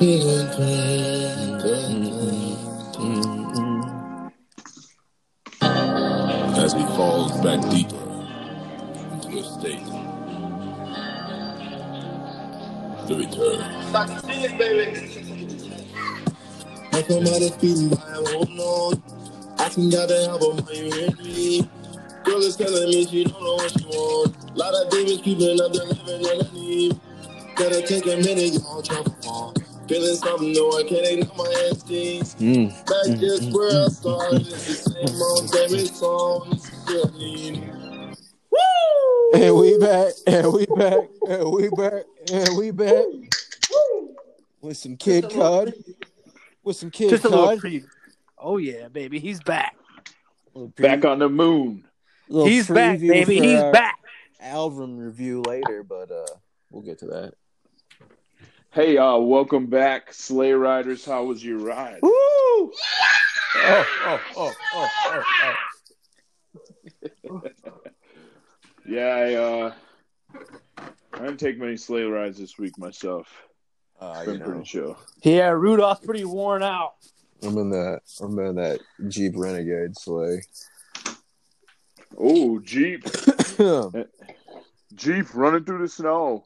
Mm-hmm. As he falls back deeper into a state. The return. I come out of feeling by a hold on. Asking God to help her, why you hit me? Girl is telling me she don't know what she want. Lot of demons creeping up the living underneath. Gotta take a minute, y'all try. Feeling something, no, I can't ignore my instincts. Mm. Back just where I started. It's the same old favorite song. It's still need. And we back, and we back, and we back, and we back. With some kid Just cud. With some kid Just a little cud. preview. Oh yeah, baby, he's back. Back on the moon. He's back, baby. He's back. Album review later, but uh, we'll get to that. Hey, uh, welcome back, Sleigh Riders. How was your ride? Woo! Oh, oh, oh, oh, oh, oh. Yeah, I uh, I didn't take many sleigh rides this week myself. Uh, It's you been know, pretty chill. Yeah, Rudolph's pretty worn out. I'm in that. I'm in that Jeep Renegade sleigh. Oh, Jeep, oh, Jeep running through the snow.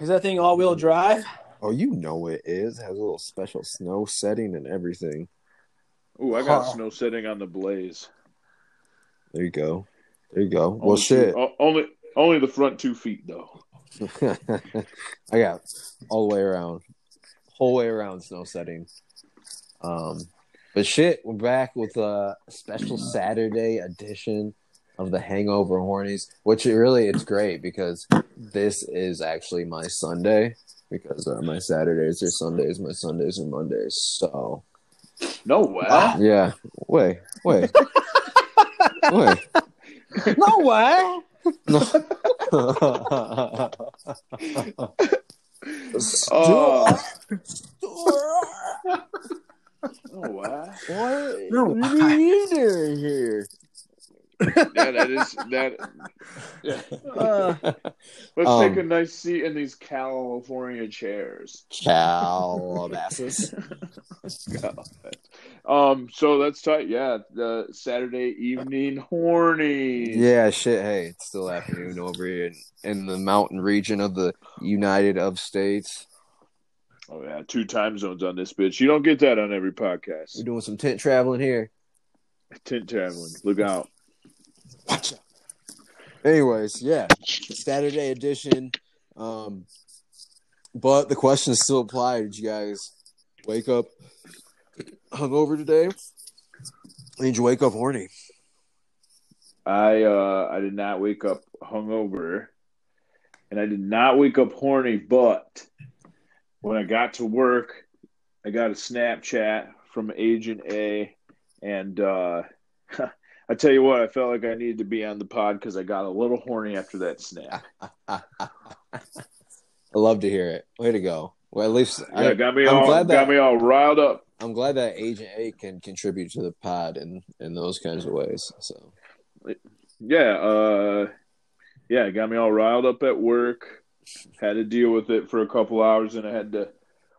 Is that thing all wheel drive? Oh, you know it is. Has a little special snow setting and everything. Oh, I got Huh. snow setting on the blaze. There you go. There you go. Well, Only shit. two- o- only, only the front two feet though. I got all the way around, whole way around snow setting. Um, but shit, we're back with a special Saturday edition of the Hangover Hornies, which it really it's great because this is actually my Sunday because uh, my Saturdays are Sundays, my Sundays are Mondays. So No way. yeah, wait, wait, wait. No way. Oh, no way. What? No. What are you doing here? Yeah, that is that. Yeah. Uh, Let's Um, take a nice seat in these California chairs. Calabasas. Um, so that's tight. Yeah, the Saturday evening horny. yeah, shit. Hey, it's still afternoon over here in, in the mountain region of the United of States. Oh yeah, two time zones on this bitch. You don't get that on every podcast. We're doing some tent traveling here. Tent traveling. Look out. Watch out. Anyways, yeah, Saturday edition. Um, but the questions still apply. Did you guys wake up hungover today? Did you wake up horny? I uh I did not wake up hungover, and I did not wake up horny. But when I got to work, I got a Snapchat from Agent A, and uh, I tell you what, I felt like I needed to be on the pod because I got a little horny after that snap. I love to hear it. Way to go. Well, at least Yeah, I, got me I'm all glad that- got me all riled up. I'm glad that Agent A can contribute to the pod in in those kinds of ways. So Yeah, uh, yeah, got me all riled up at work. Had to deal with it for a couple hours, and I had to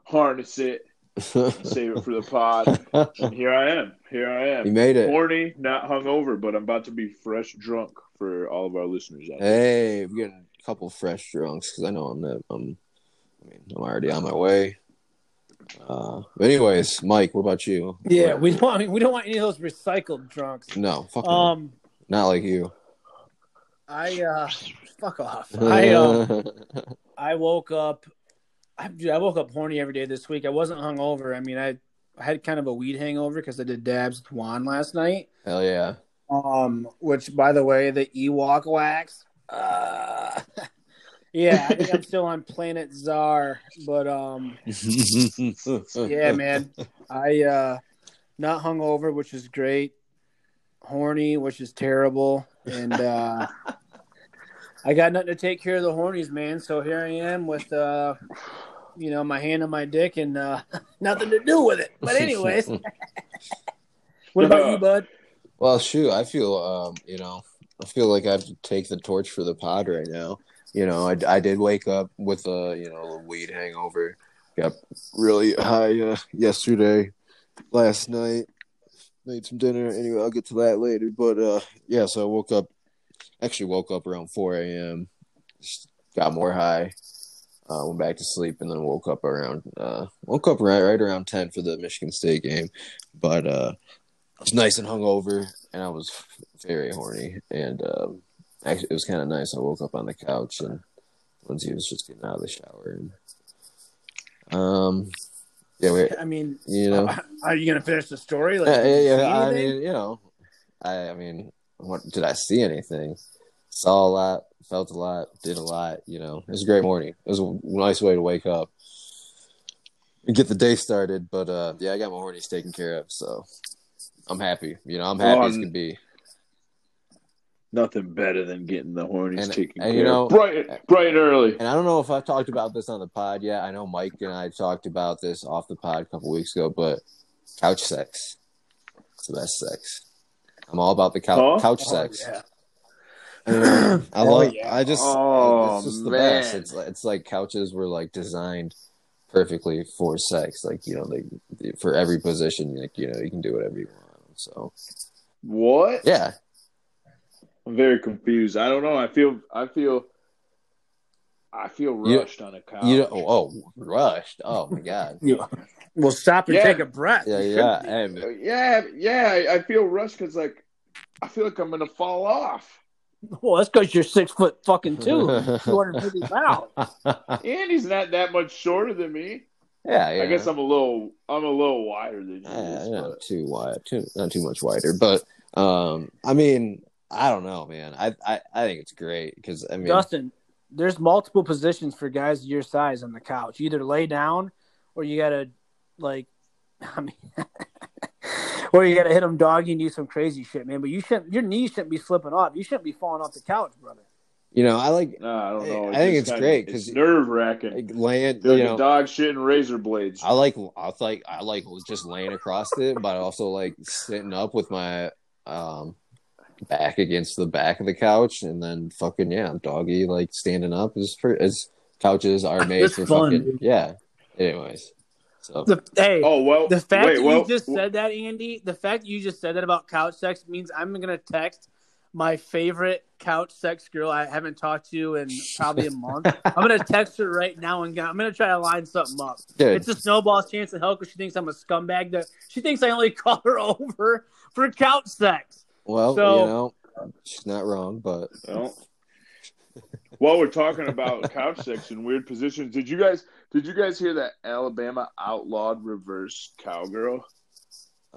harness it, save it for the pod. And here I am. Here I am. you made it. Horny, not hungover, but I'm about to be fresh drunk for all of our listeners out there. Hey, we're getting a couple fresh drunks because I know I'm not. I'm. I mean, I'm already on my way. Uh, anyways, Mike, what about you? yeah, we don't want we don't want any of those recycled drunks. no, fuck no. Um, not like you. I uh, fuck off. I um, I woke up. I, dude, I woke up horny every day this week. I wasn't hungover. I mean, I, I had kind of a weed hangover because I did dabs with Juan last night. Hell yeah. Um, which by the way, the Ewok wax. Uh, yeah, I think I'm still on Planet Czar, but um, yeah, man, I uh, not hungover, which is great. Horny, which is terrible, and uh, I got nothing to take care of the hornies, man. So here I am with uh, you know, my hand on my dick and uh, nothing to do with it. But anyways, what about you, bud? Well, shoot, I feel, um, you know, I feel like I have to take the torch for the pod right now. You know, I, I did wake up with a, you know, a weed hangover. got really high uh, yesterday, last night. Made some dinner. Anyway, I'll get to that later. But uh, yeah, so I woke up. Actually, woke up around four a.m. Just got more high. Uh, went back to sleep and then woke up around uh, woke up right right around ten for the Michigan State game. But uh, I was nice and hungover, and I was very horny. And um, actually, it was kind of nice. I woke up on the couch and Lindsay was just getting out of the shower. And, um, yeah, wait, I mean, you know, are you gonna finish the story? Like, yeah, yeah, yeah. I mean, you know, I, I mean, what did I see anything? Saw a lot, felt a lot, did a lot. You know, it was a great morning. It was a nice way to wake up and get the day started. But uh, yeah, I got my hornies taken care of, so I'm happy. You know, I'm happy as Um, can be. Nothing better than getting the hornies And- taken and care you know- of. Bright, bright and early. And I don't know if I've talked about this on the pod yet. I know Mike and I talked about this off the pod a couple weeks ago, but couch sex. It's the best sex. I'm all about the cou- Huh? couch Oh, sex. yeah. I, I Oh, love. yeah. I just. Oh, it's just the best. man. It's like it's like couches were like designed perfectly for sex. Like you know, they for every position. Like you know, you can do whatever you want. So What? yeah, I'm very confused. I don't know. I feel. I feel. I feel You- rushed on a couch. you know. Oh, oh rushed. Oh my god. Well, stop and Yeah. take a breath. Yeah, yeah. Hey, yeah, yeah. I- I feel rushed because like I feel like I'm gonna fall off. Well, that's because you're six foot fucking two, two hundred fifty pounds. And he's not that much shorter than me. yeah, yeah. I guess I'm a little. I'm a little wider than you. Uh, is, not but- too wide, too not too much wider, but um, I mean, I don't know, man. I I, I think it's great because I mean, Dustin, there's multiple positions for guys your size on the couch. You either lay down or you gotta like, I mean, or you gotta hit them doggy and do some crazy shit, man. But you shouldn't. Your knees shouldn't be slipping off. You shouldn't be falling off the couch, brother. you know, I like No, I don't know. I think it's great because nerve wracking. like, laying. Feel You like a know, dog shitting razor blades. I like I like I like was just laying across it, but I also like sitting up with my um back against the back of the couch, and then fucking yeah, doggy like standing up is for as couches are made It's for fun, fucking dude. yeah. Anyways, so The, hey, oh well. the fact wait, that well, you just said that, Andy, the fact that you just said that about couch sex means I'm gonna text my favorite couch sex girl I haven't talked to in probably a month. I'm gonna text her right now and I'm gonna try to line something up. dude, It's a snowball's chance of hell because she thinks I'm a scumbag. That she thinks I only call her over for couch sex. well, so- you know, she's not wrong, but Well, while we're talking about couch sex and weird positions, did you guys did you guys hear that Alabama outlawed reverse cowgirl?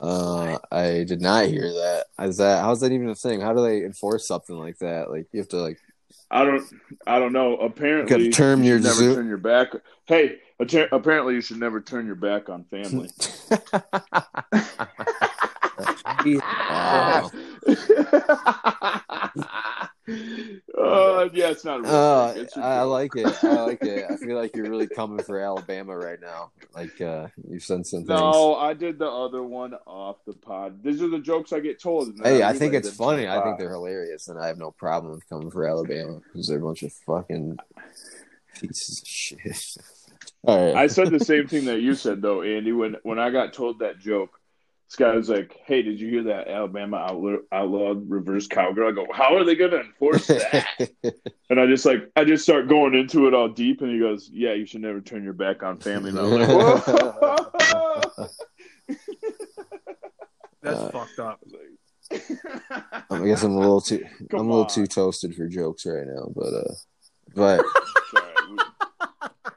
Uh, I did not hear that. Is that how's that even a thing? How do they enforce something like that? Like you have to like I don't I don't know. Apparently, Gotta term you your should never zoo- turn your back. Hey, atta- apparently you should never turn your back on family. Wow. Uh, yeah, it's not. A real Uh. It's I like it. I like it. I feel like you're really coming for Alabama right now. Like uh, you've said some things. No, I did the other one off the pod. These are the jokes I get told. Hey, I think it's funny. I think they're hilarious, and I have no problem with coming for Alabama because they're a bunch of fucking pieces of shit. All right. I said the same thing that you said though, Andy. When when I got told that joke, this guy was like, "Hey, did you hear that Alabama outlaw, outlawed reverse cowgirl?" I go, "How are they going to enforce that?" and I just like I just start going into it all deep, and he goes, "Yeah, you should never turn your back on family." And I was like, "Whoa." That's Uh, fucked up. I guess I'm a little too. Come I'm a little on. too toasted for jokes right now, but uh, but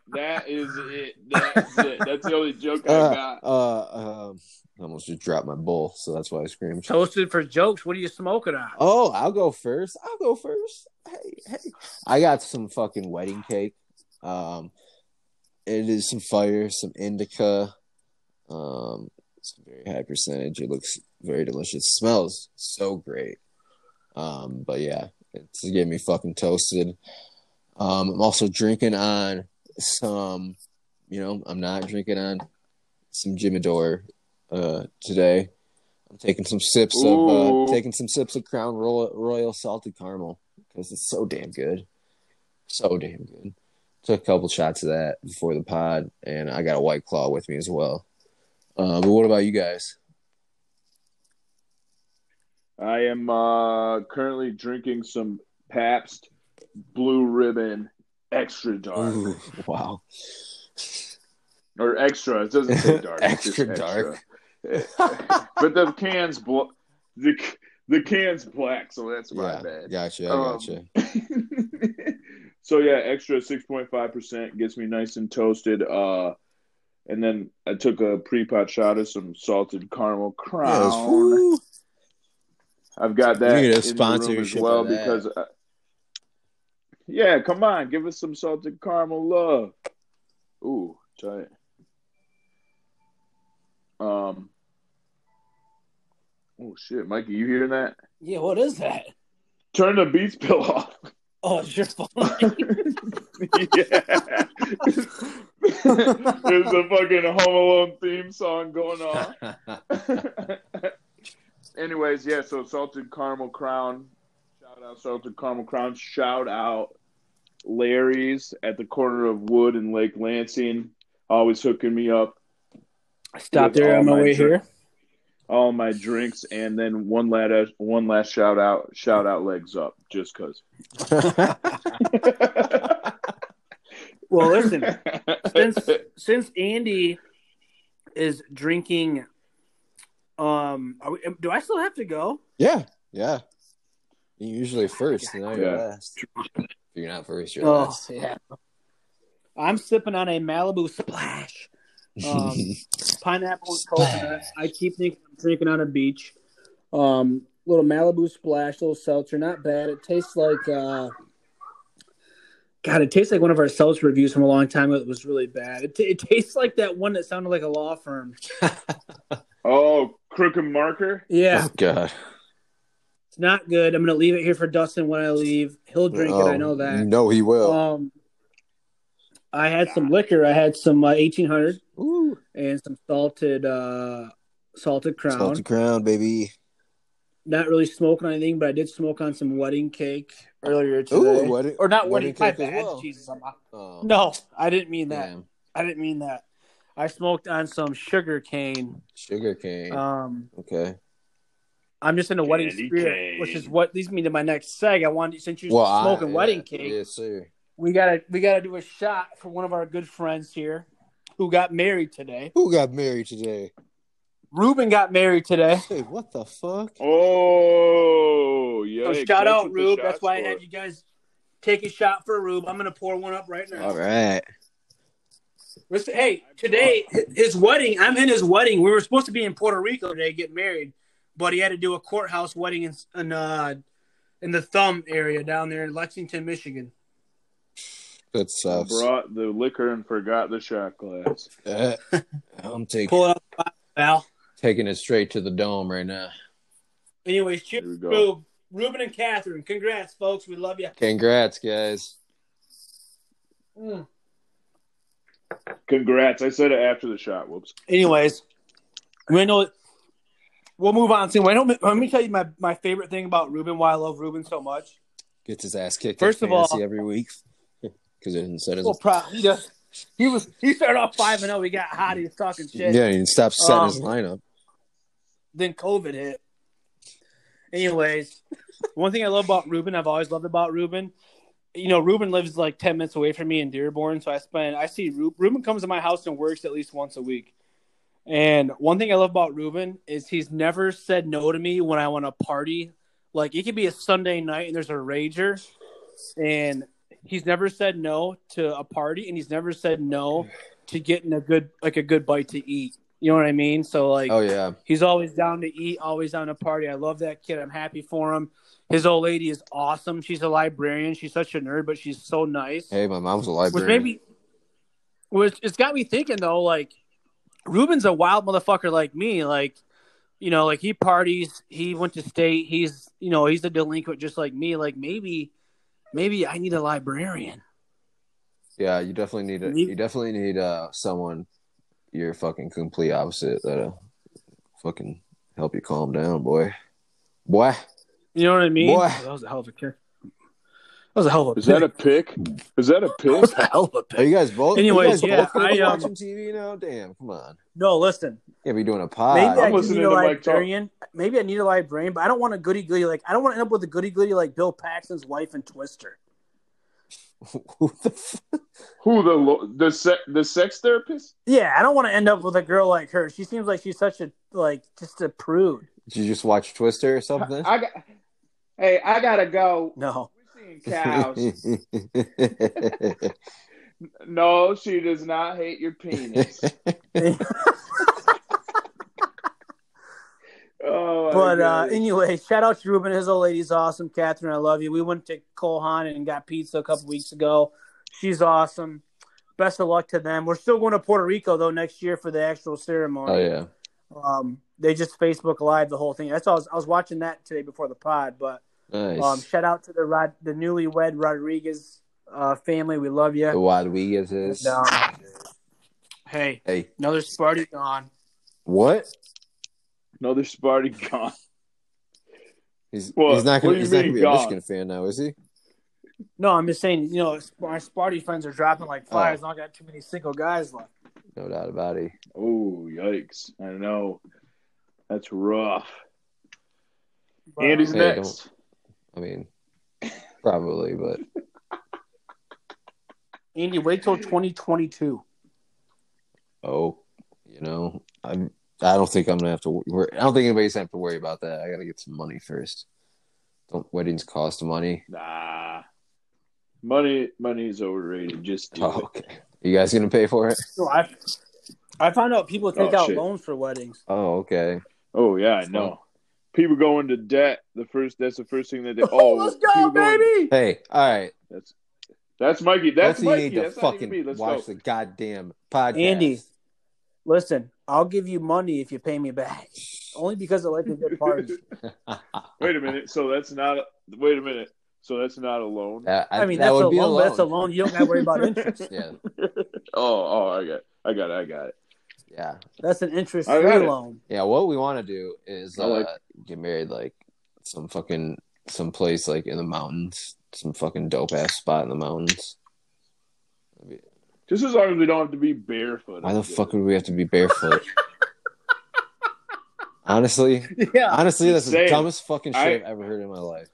That is it. That's it. That's the only joke I uh, got. uh, um, I almost just dropped my bowl, so that's why I screamed. Toasted for jokes. What are you smoking on? Oh, I'll go first. I'll go first. Hey, hey. I got some fucking wedding cake. Um, it is some fire, some indica. Um, it's a very high percentage. It looks very delicious. smells so great. Um, but yeah, it's getting me fucking toasted. Um, I'm also drinking on some, you know, I'm not drinking on some Jimador uh, today. I'm taking some sips of uh, taking some sips of Crown Royal, Royal salted caramel because it's so damn good, so damn good. took a couple shots of that before the pod, and I got a white claw with me as well. Uh, but what about you guys? I am uh, currently drinking some Pabst Blue Ribbon Extra Dark Ooh, wow, or extra. It doesn't say dark. just Extra dark. But the cans bl- the the cans black, so that's my yeah, bad. gotcha, I Um, gotcha. so yeah, extra six point five percent gets me nice and toasted. Uh, and then I took a pre pot shot of some salted caramel crown. Yes. I've got that We need a in the room as sponsorship well because. Uh, yeah, come on, give us some salted caramel love. Ooh, tight. Um. Oh shit, Mikey, you hearing that? Yeah, what is that? Turn the beats pill off. Oh, it's your phone. yeah. There's a fucking Home Alone theme song going on. Anyways, yeah, so Salted Caramel Crown. Shout out Salted Caramel Crown. Shout out Larry's at the corner of Wood and Lake Lansing. Always hooking me up. Stop there on my my way drink- here. All my drinks, and then one last one last shout out, shout out legs up, just cause. Well, listen, since since Andy is drinking, um, are we, do I still have to go? yeah, yeah. You're usually first, and now you're Yeah. last. If you're not first, you're Oh, last. yeah. I'm sipping on a Malibu Splash, um, pineapple and coconut. I keep thinking I'm drinking on a beach. Um, little Malibu Splash, little seltzer, not bad. It tastes like, uh, God, it tastes like one of our seltzer reviews from a long time ago. that was really bad. It, t- it tastes like that one that sounded like a law firm. oh, Crook & Marker. Yeah, Oh God. it's not good. I'm gonna leave it here for Dustin when I leave. He'll drink it. I know that. No, he will. Um, I had some liquor. I had some uh, 1800 Ooh. and some salted uh, salted crown. Salted crown, baby. Not really smoking on anything, but I did smoke on some wedding cake earlier today. Ooh, wedding, or not wedding wedding, cake as bad. well. Jesus, I'm not- Oh, no, I didn't mean that. damn. I didn't mean that. I smoked on some sugar cane. Sugar cane. Um, okay. I'm just in a wedding spirit, cane. which is what leads me to my next seg. I wanted since you're Well, I- smoking yeah, wedding cake, Yes, sir. We gotta we gotta do a shot for one of our good friends here who got married today. Who got married today? Ruben got married today. Hey, what the fuck? Oh, yeah. So shout out Rube. That's why I had you guys take a shot for Rube. I'm gonna pour one up right now. All right. Listen, hey, today his wedding. I'm in his wedding. We were supposed to be in Puerto Rico today, getting married, but he had to do a courthouse wedding in in, uh, in the Thumb area down there in Lexington, Michigan. That sucks. Brought the liquor and forgot the shot glass. Uh, I'm taking Pull it up, pal. taking it straight to the dome right now. Anyways, Here cheers, we. Rube, Ruben and Catherine. Congrats, folks. We love you. Congrats, guys. Mm. Congrats. I said it after the shot. Whoops. Anyways, we know we'll move on soon. Wait, Let me tell you my, my favorite thing about Ruben. Why I love Ruben so much. Gets his ass kicked. First of all- fantasy every week because it didn't set his. Well. He does. He was. He started off five and zero. He got hot. He was talking shit. Yeah, he didn't setting Um, his lineup. Then COVID hit. Anyways, one thing I love about Ruben, I've always loved about Ruben. You know, Ruben lives like ten minutes away from me in Dearborn, so I spend. I see Ru- Ruben comes to my house and works at least once a week. And one thing I love about Ruben is he's never said no to me when I want to party. Like it could be a Sunday night and there's a rager, and he's never said no to a party, and he's never said no to getting a good like a good bite to eat. You know what I mean? So like, Oh yeah, He's always down to eat, always down to party. I love that kid. I'm happy for him. His old lady is awesome. She's a librarian. She's such a nerd, but she's so nice. hey, my mom's a librarian. which maybe, which it's got me thinking though. Like, Ruben's a wild motherfucker like me. Like, you know, like he parties. He went to state. He's, you know, he's a delinquent just like me. Like maybe, maybe I need a librarian. Yeah, you definitely need a, Me- you definitely need uh someone you're fucking complete opposite that'll fucking help you calm down, boy. Boy. You know what I mean? Boy. that was a hell of a kick. That was a hell of a Is that a pick. pick? Is that a That pick? was a hell of a Are you guys both? Anyways, you guys yeah, both I, um, watching TV now. Damn, come on. No, listen. Yeah, be doing a pod. Maybe I I'm do listening need a to Mike librarian. Maybe I need a librarian, but I don't want a goody goody. Like I don't want to end up with a goody goody like Bill Paxton's wife and Twister. Who the f- Who the the se- the sex therapist? Yeah, I don't want to end up with a girl like her. She seems like she's such a like just a prude. Did you just watch Twister or something? I got. Hey, I gotta go. No. We're seeing cows. no, she does not hate your penis. Oh, But uh, anyway, shout out to Ruben. His old lady's awesome. Catherine, I love you. We went to Cole Haan and got pizza a couple weeks ago. She's awesome. Best of luck to them. We're still going to Puerto Rico though next year for the actual ceremony. oh yeah. Um, they just Facebook Live the whole thing. That's all. I was, I was watching that today before the pod. But Nice. um, shout out to the Rod, the newlywed Rodriguez uh, family. We love you. Rodriguez is. And, um, hey, Hey, another Sparty gone. what? another Sparty gone. He's What? he's not gonna do you he's not gonna mean be a? Michigan fan now, is he? No, I'm just saying. You know, our Sparty friends are dropping like oh. flies. Oh. Not got too many single guys left. No doubt about it. Oh, yikes! I know. That's rough. But, Andy's Hey, next. I mean, probably, but Andy, wait till 2022. Oh, you know, I'm. I don't think I'm gonna have to. Worry, I don't think anybody's gonna have to worry about that. I gotta get some money first. Don't weddings cost money? Nah. Money, money is overrated. Just do Oh, it. okay. You guys gonna pay for it? No, I I found out people take Oh, out shit. loans for weddings. Oh, okay. Oh yeah, I know. fun. People go into debt. The first that's the first thing that they. Oh, let's go, go in- baby! Hey, all right. That's that's Mikey. That's Both of you Mikey. need to That's not fucking me. Let's watch go. the goddamn podcast. Andy. Listen, I'll give you money if you pay me back. Only because I like a good party. wait a minute. So that's not. A, wait a minute. So that's not a loan. That- I, mean, that that's a would be loan, but that's a loan. loan. You don't have to worry about interest. Yeah, Oh, oh, I got, I got it. I got it. yeah, That's an interest-free loan. yeah. What we want to do is uh, like- get married like some fucking some place like in the mountains, some fucking dope ass spot in the mountains. Just as long as we don't have to be barefoot. Why the fuck would we have to be barefoot? honestly, Yeah. honestly, that's the Saying, dumbest fucking shit I- I've ever heard in my life.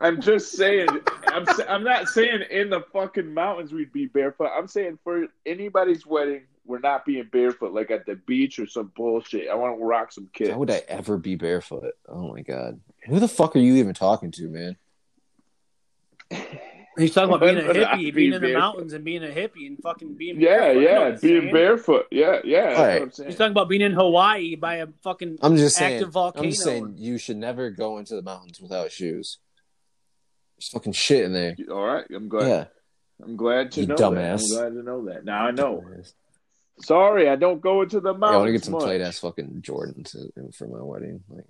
I'm just saying. I'm. I'm not saying in the fucking mountains we'd be barefoot. I'm saying for anybody's wedding, we're not being barefoot, like at the beach or some bullshit. I want to rock some kids. How would I ever be barefoot? Oh my god, who the fuck are you even talking to, man? He's talking about being a But not hippie, be being in the mountains and being a hippie and fucking being Yeah, barefoot. I yeah, what he's being saying. barefoot. Yeah, yeah. That's what I'm saying. He's talking about being in Hawaii by a fucking I'm just saying. volcano. I'm just saying you should never go into the mountains without shoes. There's fucking shit in there. All right, I'm glad. Yeah, I'm glad to You know dumbass. that. I'm glad to know that. Now I know. Sorry, I don't go into the Yeah, mountains. I want to get some tight ass fucking Jordans for my wedding. Like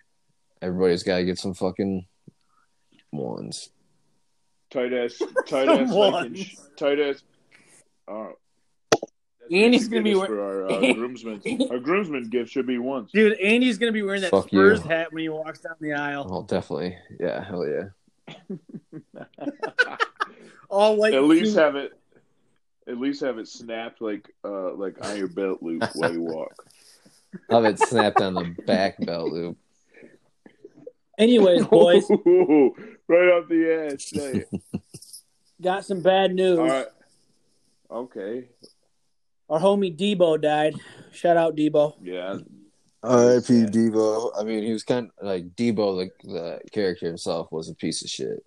everybody's got to get some fucking ones. Tight ass, tight Some ass, ones. Viking tight ass. Uh, Andy's gonna be Get wear- us for our uh, groomsmen. our groomsmen gift should be ones. Dude, Andy's gonna be wearing that Fuck Spurs you. hat when he walks down the aisle. Oh, definitely. Yeah, hell yeah. All white. At least suit. have it. At least have it snapped like uh like on your belt loop while you walk. I'll have it snapped on the back belt loop. Anyways, boys, right off the edge. Say got some bad news. All right. Okay. Our homie Debo died. Shout out Debo. Yeah. R.I.P. Debo. I mean, he was kind of like Debo, the, the character himself, was a piece of shit.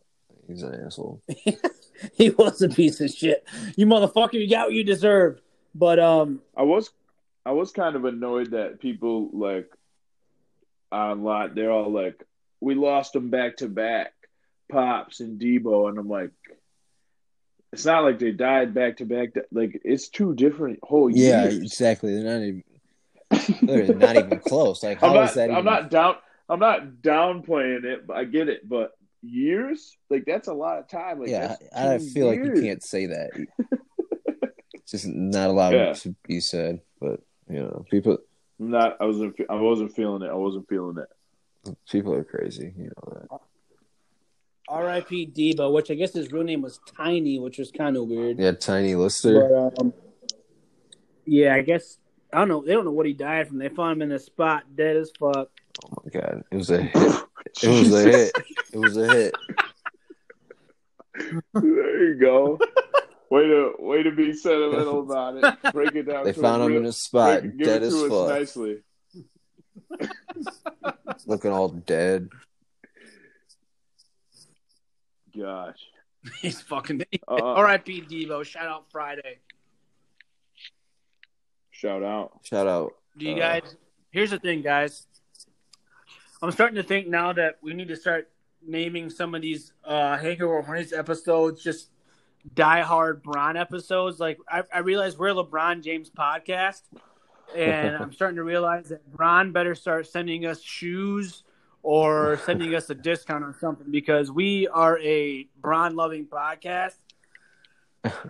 He's an asshole. He was a piece of shit. You motherfucker, you got what you deserved. But um, I was I was kind of annoyed that people like online they're all like we lost them back to back, Pops and Debo, and I'm like, it's not like they died back to back. Like it's two different whole Yeah, years. exactly. They're not even. They're not even close. Like, I'm how is not. that? I'm not down. I'm not downplaying it, but I get it. But years, like that's a lot of time. Like, yeah, I I feel like you can't say that. It's just not allowed Yeah. to be said. But you know, people I'm not. I wasn't. I wasn't feeling it. I wasn't feeling it. people are crazy. You know that. R.I.P. Debo, which I guess his real name was Tiny, which was kind of weird. Yeah, Tiny Lister. But, um, yeah, I guess I don't know. They don't know what he died from. They found him in a spot, dead as fuck. Oh my god, it was a hit. It was a hit. It was a hit. There you go. Way to way to be sentimental about it. Break it down. They to found him real- in a spot, break- give dead it as to us fuck, nicely. looking all dead. Gosh. He's fucking. Uh, R.I.P. Debo. Shout out Friday. Shout out. Shout out. Do you Uh, guys? Here's the thing, guys. I'm starting to think now that we need to start naming some of these uh, Hangover Hornies episodes just diehard Bron episodes. Like I, I realize we're a LeBron James podcast, and I'm starting to realize that Bron better start sending us shoes or sending us a discount or something because we are a Bron loving podcast.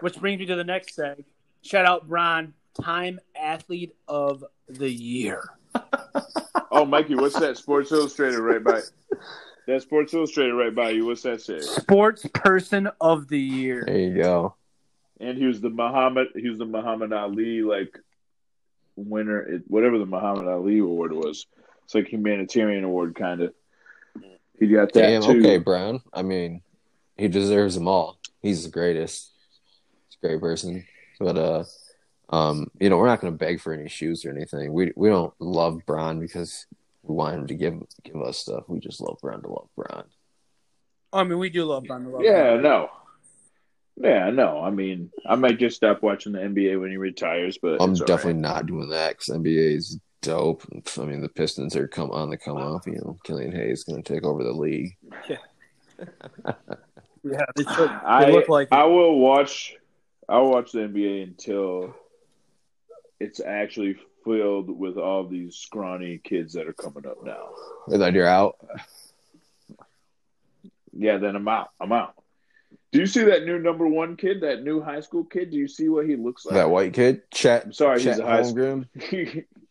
Which brings me to the next seg. Shout out Bron, Time Athlete of the Year. Oh, Mikey, what's that? Sports Illustrated right by. That Sports Illustrated right by you. What's that say? Sports Person of the Year. There you go. And he was the Muhammad. He was the Muhammad Ali like winner. Whatever the Muhammad Ali award was. It's like humanitarian award kind of. He got that Damn. too. Okay, Bron. I mean, he deserves them all. He's the greatest. He's a great person. But uh, um, you know, we're not going to beg for any shoes or anything. We we don't love Bron because we want him to give give us stuff. We just love Bron to love Bron. I mean, we do love Bron. Love Yeah, Bron. no. Yeah, no. I mean, I might just stop watching the NBA when he retires, but I'm definitely right. not doing that because NBA is dope. I mean, the Pistons are come on the come up. You know, Killian Hayes is going to take over the league. Yeah, they, should, they I look like I will watch. I'll watch the NBA until it's actually filled with all these scrawny kids that are coming up now. And then you're out. Yeah, then I'm out. I'm out. Do you see that new number one kid? That new high school kid? Do you see what he looks like? That white kid, Chet. I'm sorry, Chet he's a high school. Holmgren. He's,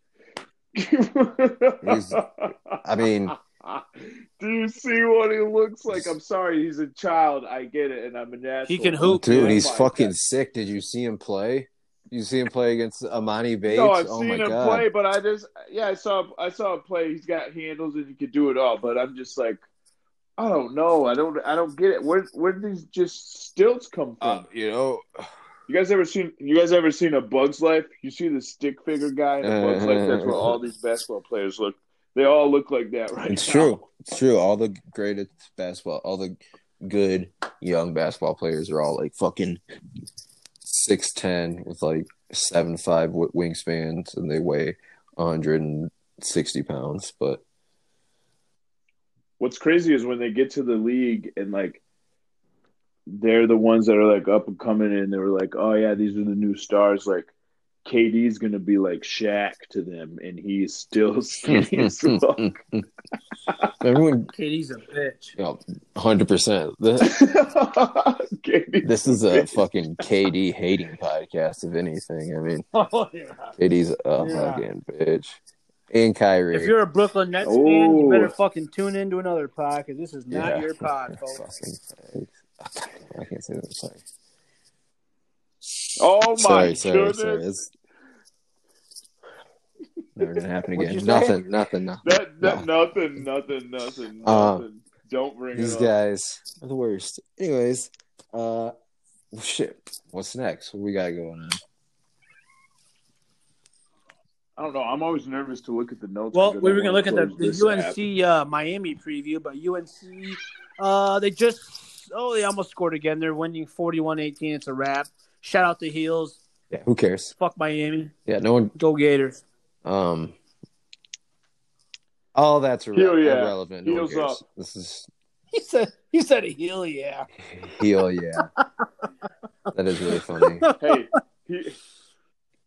I mean, Do you see what he looks like? I'm sorry, he's a child. I get it, and I'm a national. He can hoop, dude, Oh he's fucking God. sick. Did you see him play? You see him play against Emoni Bates? No, I've oh seen my him god! play, but I just yeah, I saw I saw him play. He's got handles and he could do it all. But I'm just like, I don't know. I don't I don't get it. Where where did these just stilts come from? Uh, you know, you guys ever seen you guys ever seen a Bug's Life? You see the stick figure guy in a Bug's Life? That's what all these uh-huh. basketball players look. They all look like that right it's now. true. It's true. All the greatest basketball, all the good young basketball players are all like fucking six ten with like seven five wingspans, and they weigh hundred and sixty pounds. But What's crazy is when they get to the league and like they're the ones that are like up and coming and they were like, oh yeah, these are the new stars. Like KD's gonna be like Shaq to them, and he's still skinny as fuck. everyone, KD's a bitch. you hundred percent. This this is a fucking KD hating podcast, if anything. I mean, Oh yeah. KD's a Yeah. fucking bitch. And Kyrie. If you're a Brooklyn Nets fan, you Oh. better fucking tune into another pod because this is not Yeah. your pod, folks. Fucking facts. I can't say that. Sorry. Oh my sorry, sorry, goodness! sorry. It's never gonna happen again. Nothing, nothing, nothing. That, that nothing, nothing, nothing, Uh, nothing. Don't bring These it up. guys are the worst. Anyways, uh, shit. What's next? What we got going on? I don't know. I'm always nervous to look at the notes. Well, we I were gonna look at the, the. UNC uh, Miami preview, but UNC uh, they just oh they almost scored again. They're winning 41-18. It's a wrap. Shout out the Heels. Yeah, who cares? Fuck Miami. Yeah, no one. Go Gators. Um, all that's irre- Hell yeah. irrelevant. No Heels cares. up. This is He said he said a heel, yeah. heel. Yeah, that is really funny. hey, he,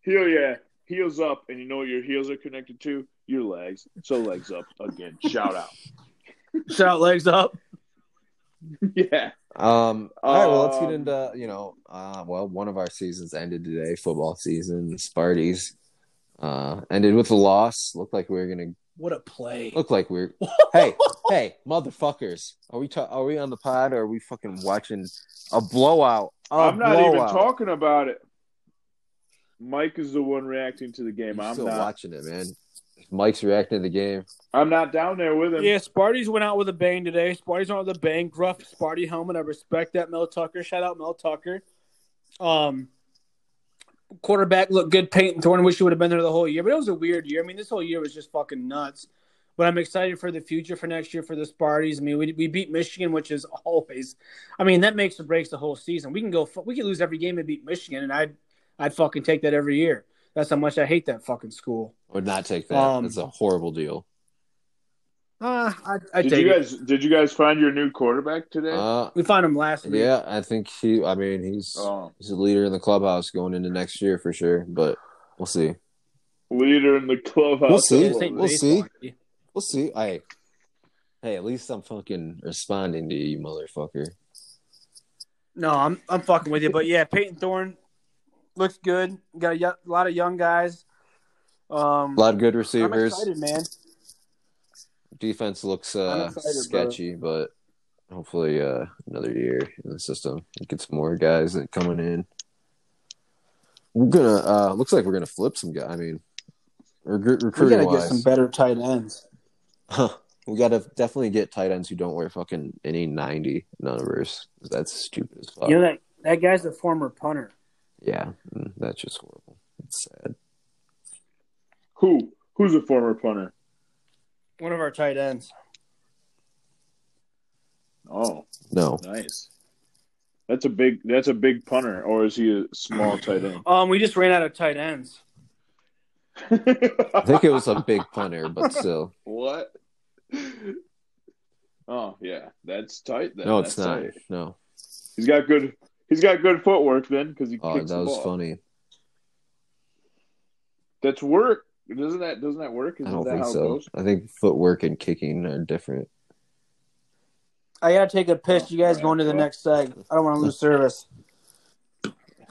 heel, yeah, heels up, and you know what your heels are connected to? Your legs. So legs up again. Shout out. Shout legs up. yeah. Um, all right, well, let's get Um, into you know, uh, well, one of our seasons ended today, football season. The Sparties uh, ended with a loss. Looked like we were gonna What a play! Look like we're hey hey motherfuckers. Are we ta- are we on the pod or are we fucking watching a blowout? A I'm not blowout. even talking about it. Mike is the one reacting to the game. I'm I'm still not. watching it, man. Mike's reacting to the game. I'm not down there with him. Yeah, Sparty's went out with a bang today. Sparty's went out with a bang. Gruff Sparty helmet. I respect that. Mel Tucker. Shout out Mel Tucker. Um, quarterback looked good. Payton Thorne. Wish he would have been there the whole year, but it was a weird year. I mean, this whole year was just fucking nuts. But I'm excited for the future for next year for the Sparties. I mean, we, we beat Michigan, which is always, I mean, that makes or breaks the whole season. We can go, we can lose every game and beat Michigan, and I'd, I'd fucking take that every year. That's how much I hate that fucking school. Would not take that. Um, That's a horrible deal. Uh, I, I Did take you it. guys did you guys find your new quarterback today? Uh, We found him last week. yeah, I think he. I mean, he's oh, he's a leader in the clubhouse going into next year for sure. But we'll see. leader in the clubhouse. We'll see. This ain't We'll baseball. We'll see. I. Hey, at least I'm fucking responding to you, motherfucker. No, I'm I'm fucking with you, but yeah, Payton Thorne looks good. Got a, lot of young guys. Um, A lot of good receivers. I'm receivers. excited, man. Defense looks uh, excited, sketchy, but hopefully uh, another year in the system. Get some more guys that coming in. We're gonna. Uh, looks like we're gonna flip some guys. I mean, recru- We recruiting gotta get some better tight ends. Huh. we gotta definitely get tight ends who don't wear fucking any ninety numbers. That's stupid as fuck. You know that that guy's a former punter. Yeah, mm, that's just horrible. It's sad. Who? Who's a former punter? One of our tight ends. Oh, No, nice. That's a big. That's a big punter, or is he a small tight end? Um, we just ran out of tight ends. I think it was a big punter, but still, What? Oh yeah, that's tight. Then. no, it's That's not. tight. No, He's got good. He's got good footwork then, because he oh, kicks that the was ball. funny. That's work. Doesn't that? Doesn't that work? I Isn't don't that think how so. goes? I think footwork and kicking are different. I gotta take a piss. You guys Alright, going to the next seg. I don't want to lose service.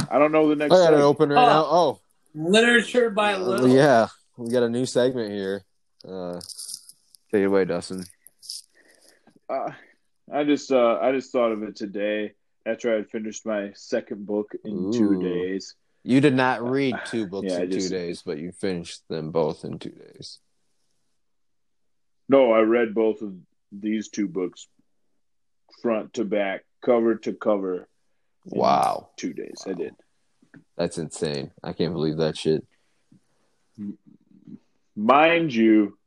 I don't know the next. I got it segment. open right Oh. now. Oh, Literature by Uh, yeah, we got a new segment here. Uh, take it away, Dustin. Uh, I just uh, I just thought of it today after I had finished my second book in two days. You did not uh, read two books Yeah, in two days, but you finished them both in two days. No, I read both of these two books front to back, cover to cover. Wow, two days. I did. that's insane! I can't believe that shit. Mind you,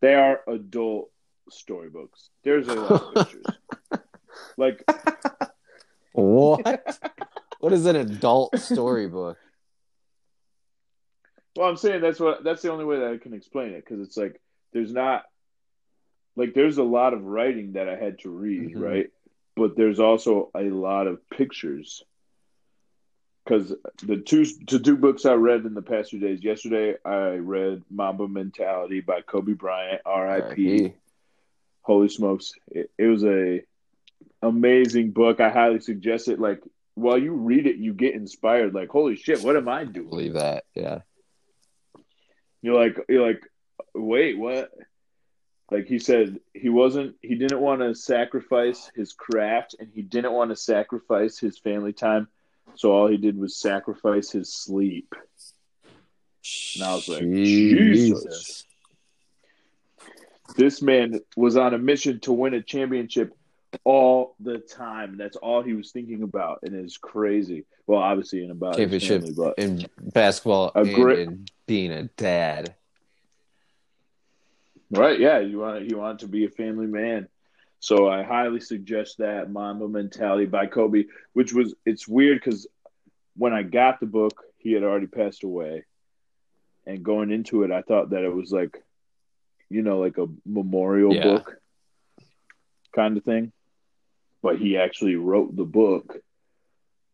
they are adult storybooks. There's a lot of pictures. Like What? what is an adult storybook? Well, I'm saying that's what that's the only way that I can explain it because it's like there's not like there's a lot of writing that I had to read, Mhm. right? But there's also a lot of pictures because the two the two books I read in the past few days. Yesterday, I read Mamba Mentality by Kobe Bryant, R.I.P. R.I.P. Holy smokes! It, it was a amazing book. I highly suggest it. Like while you read it, you get inspired. Like holy shit, what am I doing? Believe that? Yeah. You're like, you're like, wait, what? Like he said, he wasn't, he didn't want to sacrifice his craft and he didn't want to sacrifice his family time. So all he did was sacrifice his sleep. And I was like, Jesus. This man was on a mission to win a championship all the time. That's all he was thinking about. And it's crazy. Well, obviously, and about Championship family, but in basketball A and great- in being a dad. Right, yeah, you want he wanted to be a family man. So I highly suggest that Mamba Mentality by Kobe, which was it's weird because when I got the book, he had already passed away, and going into it, I thought that it was like, you know, like a memorial Yeah. book kind of thing, but he actually wrote the book.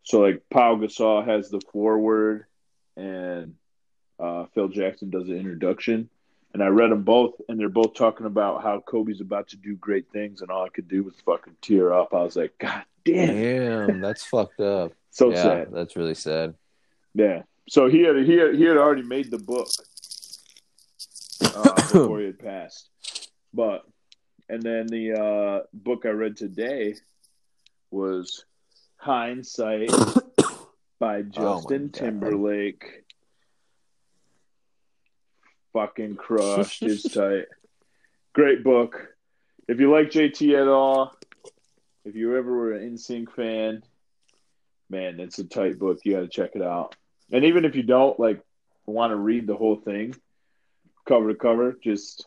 So like Pau Gasol has the foreword, and uh, Phil Jackson does the introduction and I read them both, and they're both talking about how Kobe's about to do great things, and all I could do was fucking tear up. I was like, God damn, Damn, that's fucked up. so yeah, sad. that's really sad. Yeah. So he had he had, he had already made the book, uh, before he had passed. But and then the uh, book I read today was Hindsight by oh Justin God. Timberlake. Fucking crushed. it's tight. Great book. If you like JT at all, if you ever were an NSYNC fan, man, it's a tight book. You got to check it out. And even if you don't like want to read the whole thing, cover to cover, just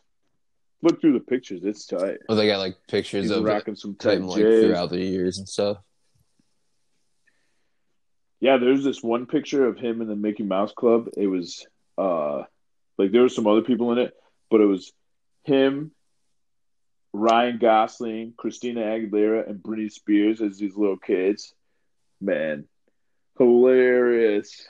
look through the pictures. It's tight. Well, they got like pictures He's of rocking some tight him like throughout the years and stuff. Yeah, there's this one picture of him in the Mickey Mouse Club. It was uh like there were some other people in it, but it was him, Ryan Gosling, Christina Aguilera, and Britney Spears as these little kids. Man, hilarious.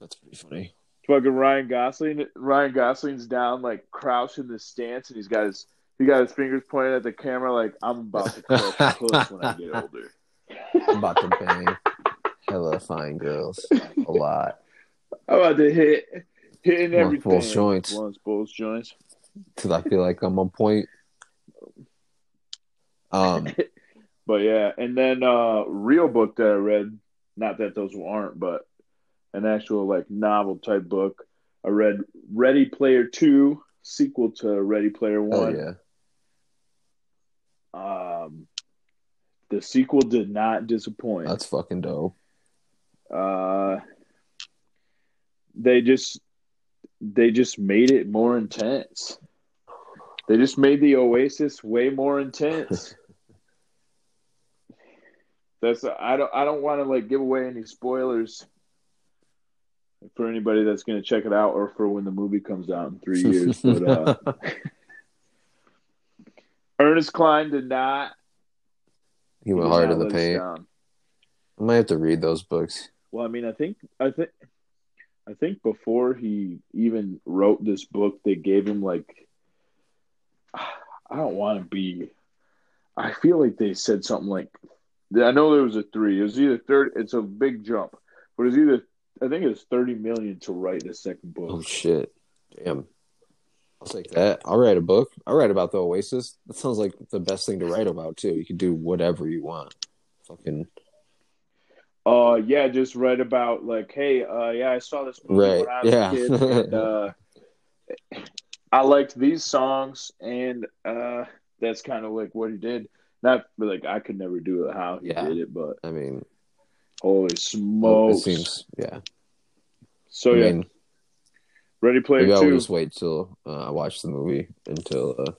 That's pretty funny. Fucking Ryan Gosling. Ryan Gosling's down like crouched in the stance, and he's got his he got his fingers pointed at the camera like I'm about to puss when I get older. I'm about to bang hella fine girls a lot. I'm about to hit hitting Multiple everything. joints. Once both joints. Because I feel like I'm on point. Um, But yeah, and then uh real book that I read, not that those aren't, but an actual like novel type book. I read Ready Player Two, sequel to Ready Player hell One. yeah. Um the sequel did not disappoint. That's fucking dope. uh they just they just made it more intense. They just made the Oasis way more intense. That's I don't I don't want to like give away any spoilers for anybody that's going to check it out or for when the movie comes out in 3 years but uh Ernest Cline did not he went hard not in the let paint. down. I might have to read those books. Well, I mean, I think I think I think before he even wrote this book, they gave him like I don't want to be. I feel like they said something like I know there was a three. It was either third. It's a big jump, but it's either I think it was thirty million to write the second book. Oh shit! Damn. I'll take that. I'll write a book. I'll write about the Oasis. That sounds like the best thing to write about too. You can do whatever you want. Fucking Uh, yeah, just write about like, hey, uh, yeah, I saw this movie Right, when I was yeah. a kid, and uh, I liked these songs, and uh, that's kind of like what he did. Not like I could never do it how he Yeah. did it, but I mean, holy smokes! it seems yeah. so I yeah, mean, Ready Player maybe I'll just wait till uh, I watch the movie until, uh,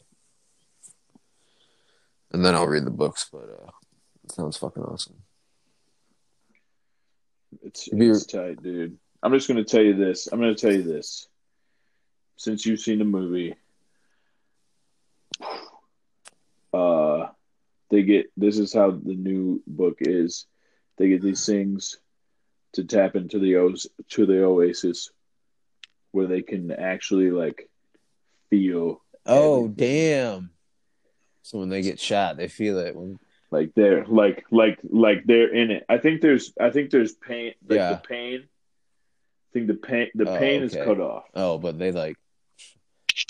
and then I'll read the books. But uh, it sounds fucking awesome. It's, it's tight, dude. I'm just gonna tell you this. I'm gonna tell you this. Since you've seen the movie, uh, they get this is how the new book is. They get these things to tap into the O's to the Oasis, where they can actually like feel Oh everything. damn! So when they get shot, they feel it. When, like they're like like like they're in it. I think there's I think there's pain like Yeah. the pain. I think the pain the Oh, pain is cut off. oh, but they like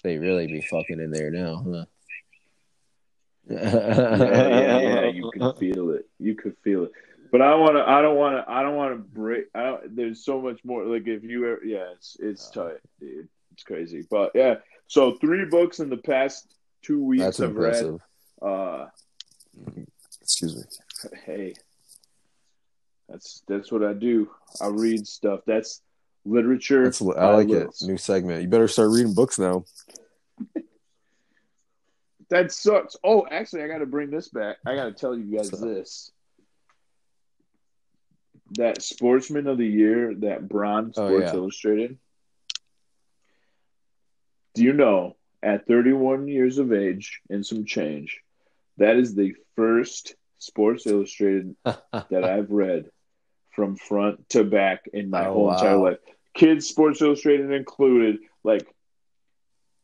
they really be fucking in there now, huh? yeah, yeah, yeah. You can feel it. You could feel it. But I want to. I don't want to. I don't want to break. I don't. There's so much more. Like if you ever, yeah, it's it's tight, dude. It's crazy. But yeah. So three books in the past two weeks That's I've impressive. read. Uh, Excuse me. hey, that's that's what I do. I read stuff. That's literature. That's I like it. New segment. You better start reading books now. That sucks. Oh, actually, I got to bring this back. I got to tell you guys this. That Sportsman of the Year, that bronze Oh, Sports yeah. Illustrated. Do you know, at 31 years of age and some change, that is the first Sports Illustrated that I've read from front to back in my Oh, whole entire life. Kids Sports Illustrated included. Like,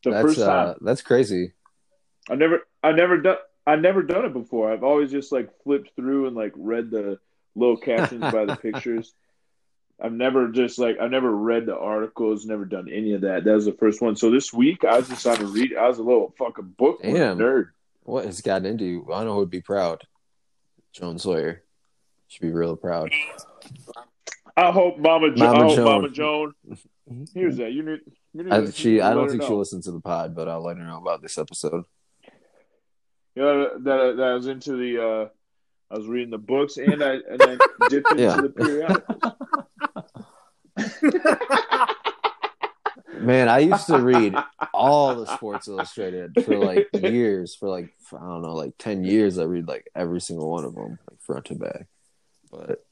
the that's first time. uh, that's crazy. I never, I never done, I never done it before. I've always just like flipped through and like read the little captions by the pictures. I've never just like I've never read the articles, never done any of that. That was the first one. So this week I was just on to read. I was a little fucking book nerd. What has gotten into you? I know who would be proud. Joan Sawyer. Should be real proud. I hope Mama, jo- Mama I hope Joan. Mama Joan. Here's that. You need. You need I, she, I don't think she'll listen to the pod, but I'll let her know about this episode. You know, that, that was into the. uh I was reading the books and I and I dipped into Yeah. the periodicals. Man, I used to read all the Sports Illustrated for like years. For like I don't know, like ten years. I read like every single one of them, like front to back. But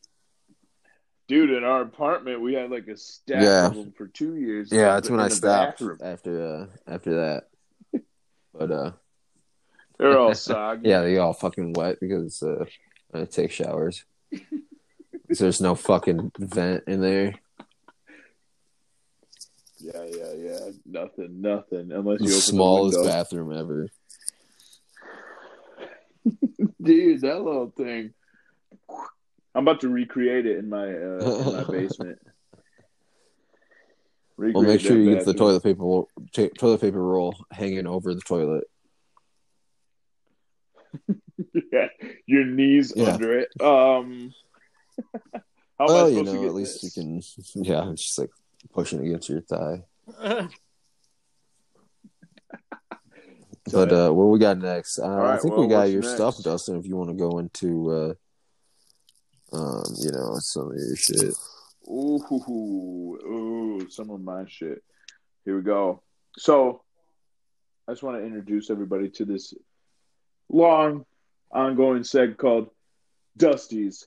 Dude, in our apartment, we had like a stack Yeah. of them for two years. yeah, that's when I stopped bathroom. after uh after that. But uh They're all soggy. yeah, they all fucking wet because uh I take showers. There's no fucking vent in there. yeah, yeah, yeah. Nothing, nothing. Unless The you open smallest the window. bathroom ever. Dude, that little thing. I'm about to recreate it in my uh, in my basement. Well, Recreate make sure you get the toilet paper toilet paper roll hanging over the toilet. yeah, your knees Yeah. under it. Um, how well, you know, at least this? you can. Yeah, it's just like pushing against your thigh. But uh, what we got next? Uh, I think well, we got your next? stuff, Dustin. If you want to go into, uh, um, you know, some of your shit. Ooh, ooh, some of my shit. Here we go. So, I just want to introduce everybody to this long, ongoing seg called Dusty's.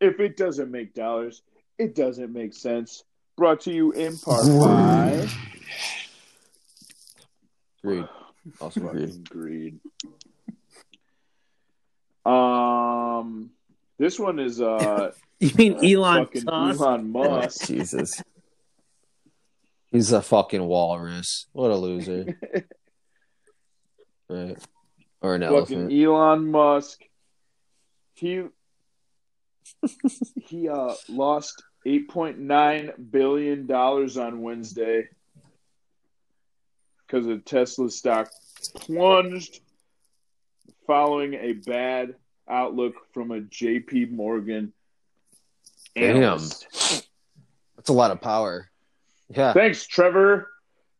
If it doesn't make dollars, it doesn't make sense. Brought to you in part by Agreed. Also agreed. greed. Um, this one is uh You mean Elon fucking Musk? Elon Musk. Jesus. He's a fucking walrus. What a loser. right. Or an elephant. Elon Musk. He he uh lost eight point nine billion dollars on Wednesday because of Tesla stock plunged following a bad outlook from a JP Morgan analyst. That's a lot of power. Yeah. Thanks, Trevor.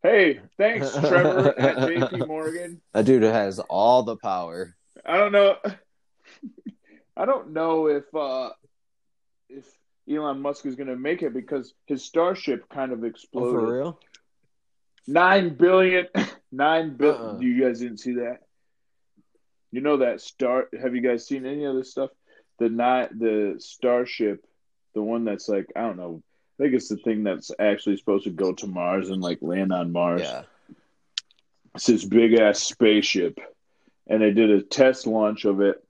Hey, thanks, Trevor at JP Morgan. That dude has all the power. I don't know. I don't know if uh, if Elon Musk is going to make it because his Starship kind of Oh, exploded. for real? Nine billion, nine billion. Uh-uh. You guys didn't see that? You know that star? Have you guys seen any of this stuff? The nine, the Starship, the one that's like I don't know. I think it's the thing that's actually supposed to go to Mars and like land on Mars. Yeah. It's this big ass spaceship, and they did a test launch of it,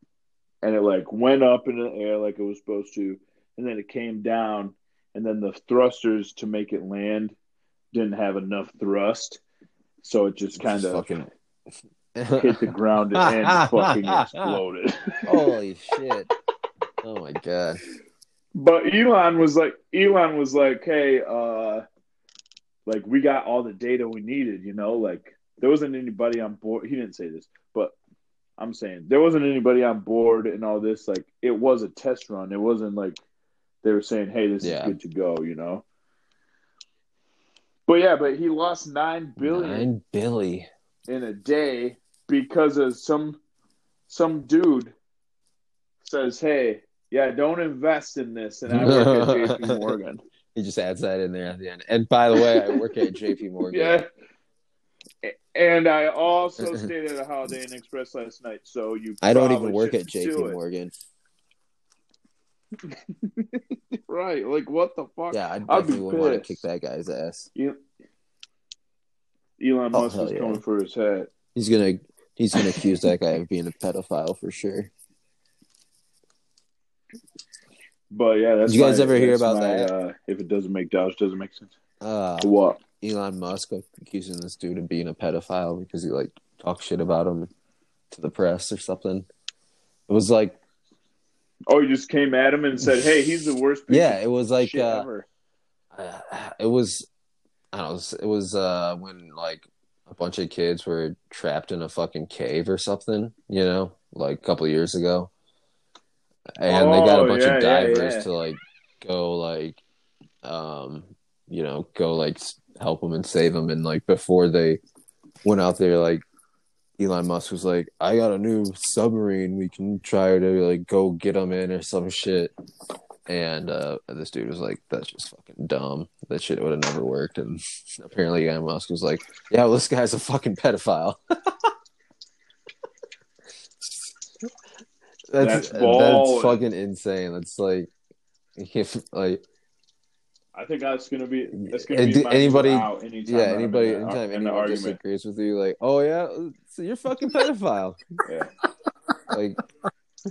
and it like went up in the air like it was supposed to, and then it came down, and then the thrusters to make it land didn't have enough thrust, so it just kind of fucking hit the ground and fucking exploded. Holy shit. Oh my god. But Elon was like, Elon was like, hey, uh, like we got all the data we needed, you know, like there wasn't anybody on board. He didn't say this, but I'm saying there wasn't anybody on board and all this. Like it was a test run. It wasn't like they were saying, hey, this Yeah. is good to go, you know. But yeah, but he lost nine billion Nine Billy. in a day because of some some dude says, "Hey, yeah, don't invest in this." And I work at JP Morgan. He just adds that in there at the end. And by the way, I work at JP Morgan. yeah. And I also stayed at a Holiday Inn Express last night, so you. I don't even work at do JP. Morgan. Right? Like what the fuck? Yeah, I I'd be definitely would want to kick that guy's ass. You- Elon Oh, Musk hell is yeah. coming for his head. He's gonna he's gonna accuse that guy of being a pedophile for sure. But yeah, that's you guys my- ever hear about my, that? Uh, if it doesn't make dollars, doesn't make sense. Uh, What? Elon Musk accusing this dude of being a pedophile because he like talked shit about him to the press or something. It was like Oh, he just came at him and said, "Hey, he's the worst." yeah, it was like uh, ever." uh, it was I don't know. It was uh, when like a bunch of kids were trapped in a fucking cave or something. You know, like a couple years ago, and they got a Oh, bunch yeah, of divers yeah. to like go like um you know go like help them and save them and like before they went out there like Elon Musk was like I got a new submarine. We can try to like go get them in or some shit. And uh this dude was like that's just fucking dumb. That shit would have never worked. And apparently Elon Musk was like yeah well this guy's a fucking pedophile That's that's that's fucking insane that's like if like I think that's gonna be that's gonna be anybody- anytime yeah anybody in, anytime in the anyone argument. disagrees with you like oh yeah so you're fucking pedophile Yeah. like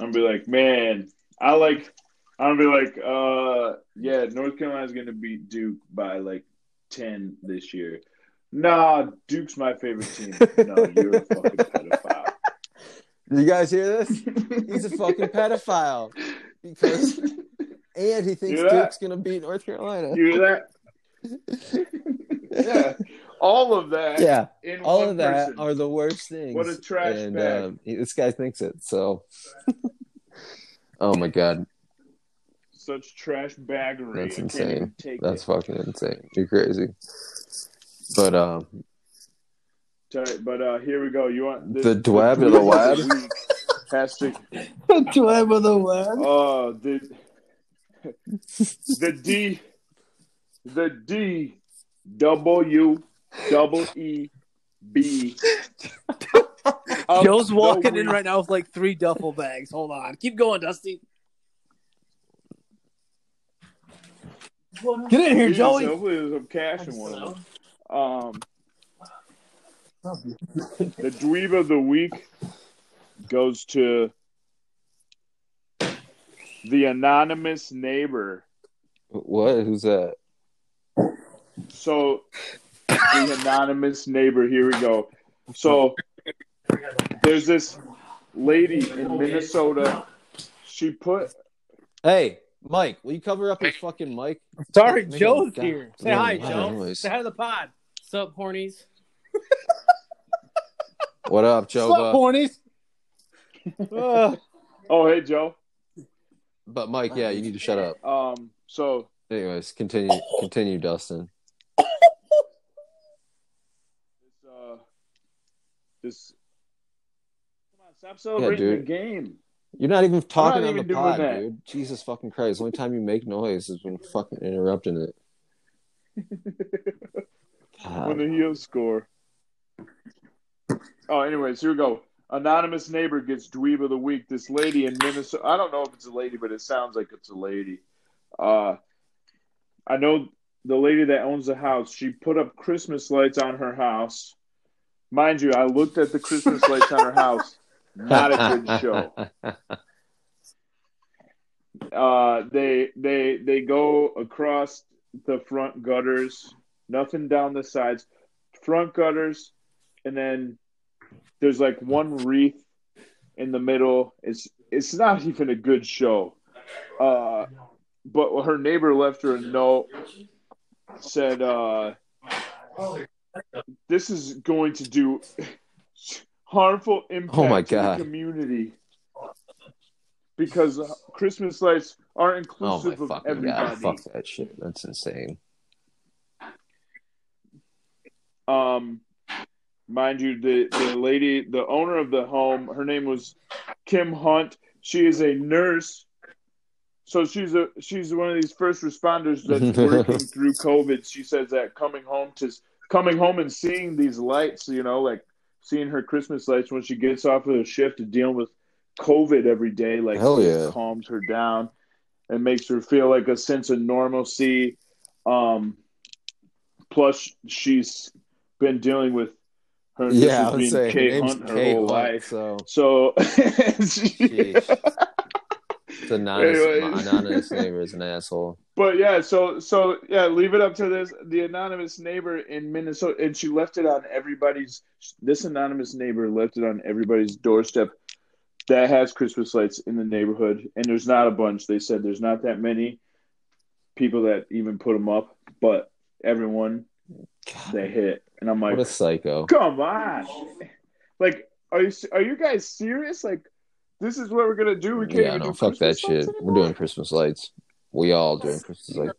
I'm gonna be like, man, I like. I'm gonna be like, uh, yeah, North Carolina's gonna beat Duke by like ten this year. Nah, Duke's my favorite team. No, you're a fucking pedophile. You guys hear this he's a fucking pedophile because and he thinks Duke's gonna beat North Carolina You hear that? yeah, all of that. yeah in all of that person. are the worst things What a trash and bag. um, he- this guy thinks it so oh my god such trash baggery. That's insane. that's it. fucking insane you're crazy but um Sorry, But uh, here we go. You want The dweb of the dweeb web? week Has to. Twab of the web. Oh, the the D, the D, W, double E, B. of Joe's the walking in right now with like three duffel bags. Hold on. Keep going, Dusty. Get in here, Jesus, Joey. Hopefully, there's some cash in one of them. Um, the dweeb of the week goes to the anonymous neighbor. what who's that So, the anonymous neighbor. Here we go. So, there's this lady in Minnesota. She put hey Mike will you cover up his fucking mic Sorry, Make Joe's here. Say hi, wow, Joe. noise. Say hi to the pod. Sup, hornies? What up Sup, Joba hornies? Ugh. oh hey Joe. but Mike yeah you need to shut up Um, so anyways continue continue Dustin this uh, this come on, stop celebrating dude. the game. You're not even talking not on the even doing pod, that. dude. Jesus fucking Christ. The only time you make noise is when fucking interrupting it. when the heels score. Oh, anyways, here we go. Anonymous neighbor gets dweeb of the week. This lady in Minnesota. I don't know if it's a lady, but it sounds like it's a lady. Uh, I know the lady that owns the house. She put up Christmas lights on her house. Mind you, I looked at the Christmas lights on her house. Not a good show. Uh, they they they go across the front gutters, nothing down the sides, front gutters, and then there's like one wreath in the middle. It's it's not even a good show. Uh, but her neighbor left her a note, said, uh, "This is going to do harmful impact Oh my to the God. community." Because Christmas lights aren't Oh inclusive my of everybody. god. Fuck that shit. That's insane. Um, mind you, the the lady, the owner of the home, her name was Kim Hunt. She is a nurse, so she's a she's one of these first responders that's working through COVID. She says that coming home to coming home and seeing these lights, you know, like seeing her Christmas lights when she gets off of the shift and dealing with COVID every day, like Hell yeah. calms her down and makes her feel like a sense of normalcy. Um, plus, she's been dealing with her Yeah, I would say name's Hunt her whole Hunt, life. so So, it's anonymous, anonymous neighbor is an asshole. but yeah, so so yeah, leave it up to this the anonymous neighbor in Minnesota, and she left it on everybody's. This anonymous neighbor left it on everybody's doorstep that has Christmas lights in the neighborhood, and there's not a bunch. They said there's not that many. people that even put them up, but everyone they hit, and I'm like, What a psycho. come on, like, are you are you guys serious? Like, this is what we're gonna do? We can't Yeah, no, do fuck that shit. lights We're doing Christmas lights. We all doing Christmas lights.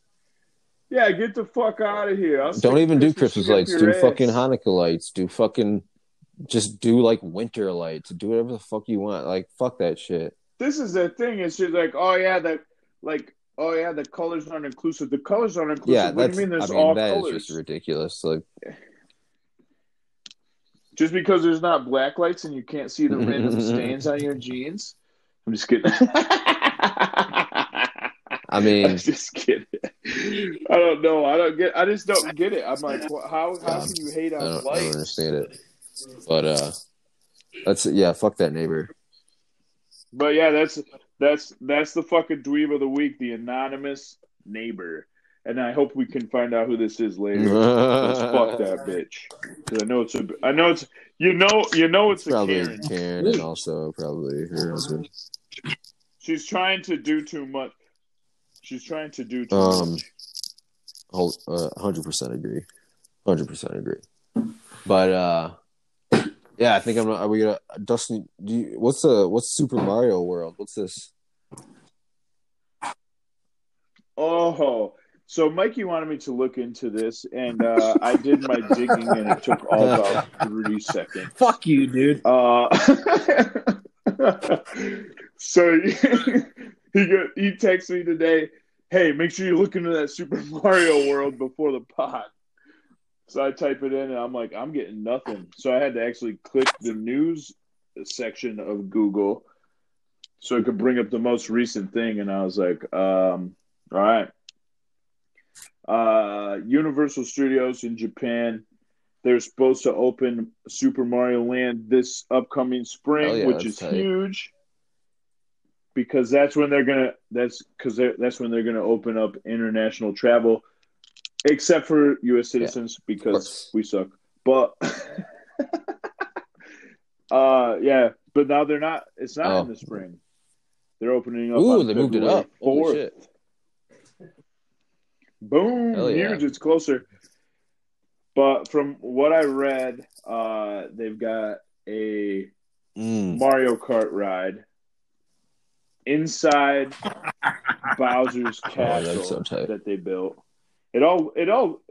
Yeah, get the fuck out of here. I'll Don't even do Christmas Christmas tree up lights. Do ass. fucking Hanukkah lights. Do fucking just do like winter lights. Do whatever the fuck you want. Like fuck that shit. This is the thing. It's just like, oh yeah, that like, oh yeah, the colors aren't inclusive. The colors aren't inclusive. Yeah, what do you mean? There's I mean, all that is colors. just ridiculous. Like, Just because there's not black lights and you can't see the random stains on your jeans. I'm just kidding. I mean, I'm just kidding. I don't know. I don't get. I just don't get it. I'm like, how how Um, can you hate I on don't, I don't understand it. But uh, that's yeah. Fuck that neighbor. But yeah, that's that's that's the fucking dweeb of the week, the anonymous neighbor. And I hope we can find out who this is later. 'Cause fuck that bitch. 'Cause I know it's a. I know it's. You know. You know it's a Probably Karen. Karen, and also probably her husband. She's trying to do too much. She's trying to do too Um, much. Uh, Hundred percent agree. Hundred percent agree. But uh, yeah, I think I'm. Are we gonna Dustin? Do you, what's the what's Super Mario World? What's this? Oh, so Mikey wanted me to look into this, and uh, I did my digging, and it took all about three seconds. Fuck you, dude. Uh, so he he, go, he texted me today. Hey, make sure you look into that Super Mario World before the pod. So I type it in, and I'm like, I'm getting nothing. So I had to actually click the news section of Google, so it could bring up the most recent thing. And I was like, um, all right. Uh, Universal Studios in Japan they're supposed to open Super Mario Land this upcoming spring, Oh, yeah, which is tight. huge. Because that's when they're gonna that's because that's when they're gonna open up international travel, except for U.S. citizens because we suck. But uh, yeah, but now they're not. It's not Oh. in the spring. They're opening up. Ooh, they moved it February up. Holy 4th. shit! Boom, Hell yeah. huge. It's closer. But from what I read, uh, they've got a Mm. Mario Kart ride inside Bowser's Oh, castle so that they built. It all, it all,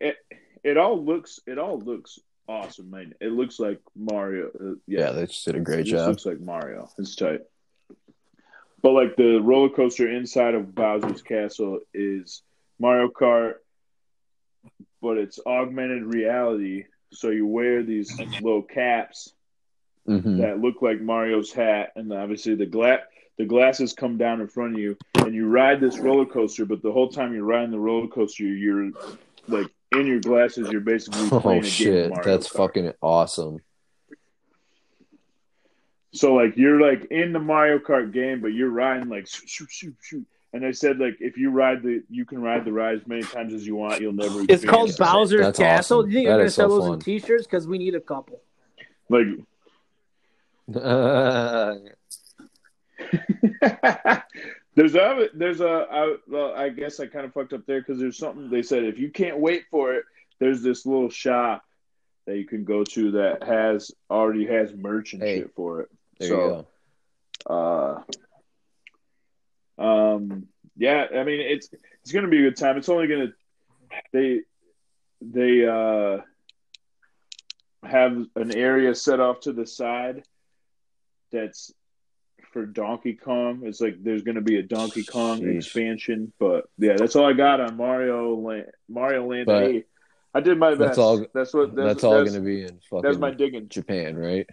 it, it all looks, it all looks awesome, man. It looks like Mario. Uh, Yeah, yeah, they just did a great it job. looks like Mario. It's tight. But like the roller coaster inside of Bowser's castle is Mario Kart, but it's augmented reality. So you wear these little caps Mhm. that look like Mario's hat, and obviously the gla- the glasses come down in front of you, and you ride this roller coaster. But the whole time you're riding the roller coaster, you're like in your glasses. You're basically playing Oh shit, that's Kart. fucking awesome. So like you're like in the Mario Kart game, but you're riding like shoot, shoot, shoot, shoot. And they said like if you ride the, you can ride the ride as many times as you want. You'll never. It's called experience it. Bowser's That's Castle. awesome. Do you think That you're gonna is so sell those fun. in T-shirts? Because we need a couple. Like there's a there's a I, well, I guess I kind of fucked up there because there's something they said if you can't wait for it, there's this little shop that you can go to that has already has merch and Hey, shit for it. There so, you go. uh, um, yeah, I mean it's it's gonna be a good time. It's only gonna they they uh have an area set off to the side that's for Donkey Kong. It's like there's gonna be a Donkey Kong Sheesh. expansion, but yeah, that's all I got on Mario Land. Mario Land. But hey, I did my best. that's all- That's what. That's, That's, all going to be in fucking That's my digging. Japan, right?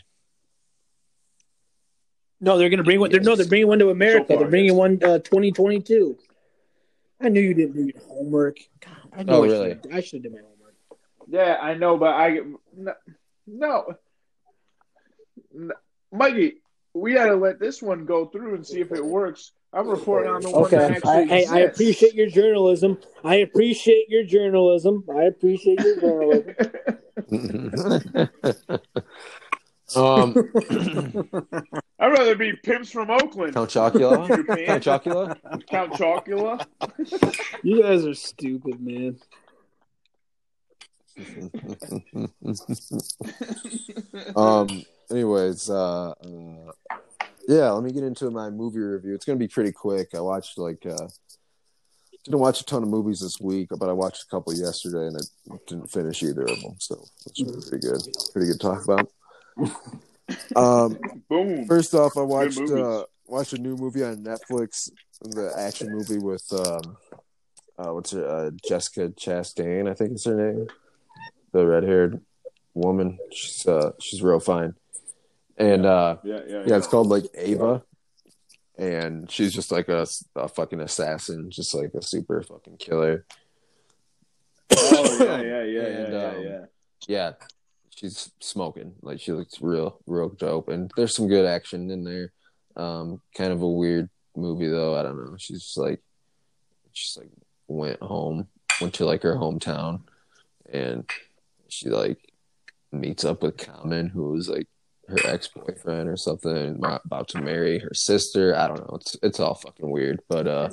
No, they're gonna bring one. They're, no, they're bringing one to America. So far, they're bringing yes. one uh, 2022. I knew you didn't do your homework. God, I know Oh, I really? Should've, I should have done my homework. Yeah, I know, but I no, no. No. Mikey, we got to let this one go through and see if it works. I'm reporting on the one that Okay. actually I, hey, I appreciate your journalism. I appreciate your journalism. I appreciate your journalism. um, I'd rather be pimps from Oakland. Count Chocula. Count Chocula. Count Chocula. You guys are stupid, man. um. Anyways, uh, uh, yeah. Let me get into my movie review. It's gonna be pretty quick. I watched like uh, didn't watch a ton of movies this week, but I watched a couple yesterday, and I didn't finish either of them. So it's pretty good. Pretty good talk about. Um, Boom. First off, I watched uh, watched a new movie on Netflix, the action movie with um, uh, what's her uh, Jessica Chastain, I think is her name, the red haired woman. She's uh, she's real fine, and uh, Yeah, yeah, yeah, it's called like Ava, and she's just like a, a fucking assassin, just like a super fucking killer. Oh yeah, yeah, yeah, And, yeah, um, yeah, yeah. She's smoking. Like she looks real, real dope, and there's some good action in there. Um, kind of a weird movie though. I don't know. She's just like, she's like went home, went to like her hometown, and she like meets up with Common, who was like her ex boyfriend or something, about to marry her sister. I don't know. It's it's all fucking weird, but uh.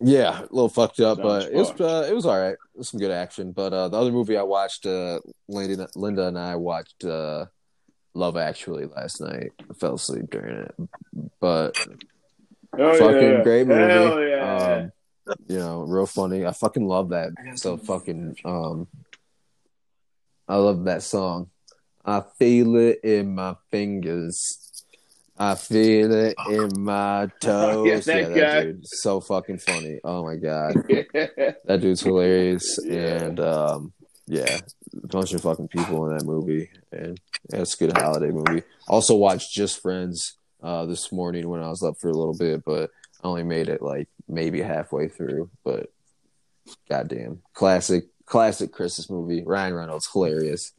Yeah, a little fucked up, Sounds but it was uh, it was all right. It was some good action. But uh, the other movie I watched, uh, Linda, Linda and I watched uh, Love Actually last night. I fell asleep during it, but Oh, fucking yeah. great movie. Hell yeah. Um, you know, real funny. I fucking love that. So fucking um, I love that song. I feel it in my fingers. I feel it in my toes. Yeah, that guy. dude, so fucking funny. Oh my god. That dude's hilarious, Yeah. and um, yeah, a bunch of fucking people in that movie, and yeah, it's a good holiday movie. Also watched Just Friends uh, this morning when I was up for a little bit, but I only made it like maybe halfway through. But goddamn, classic, classic Christmas movie. Ryan Reynolds, hilarious.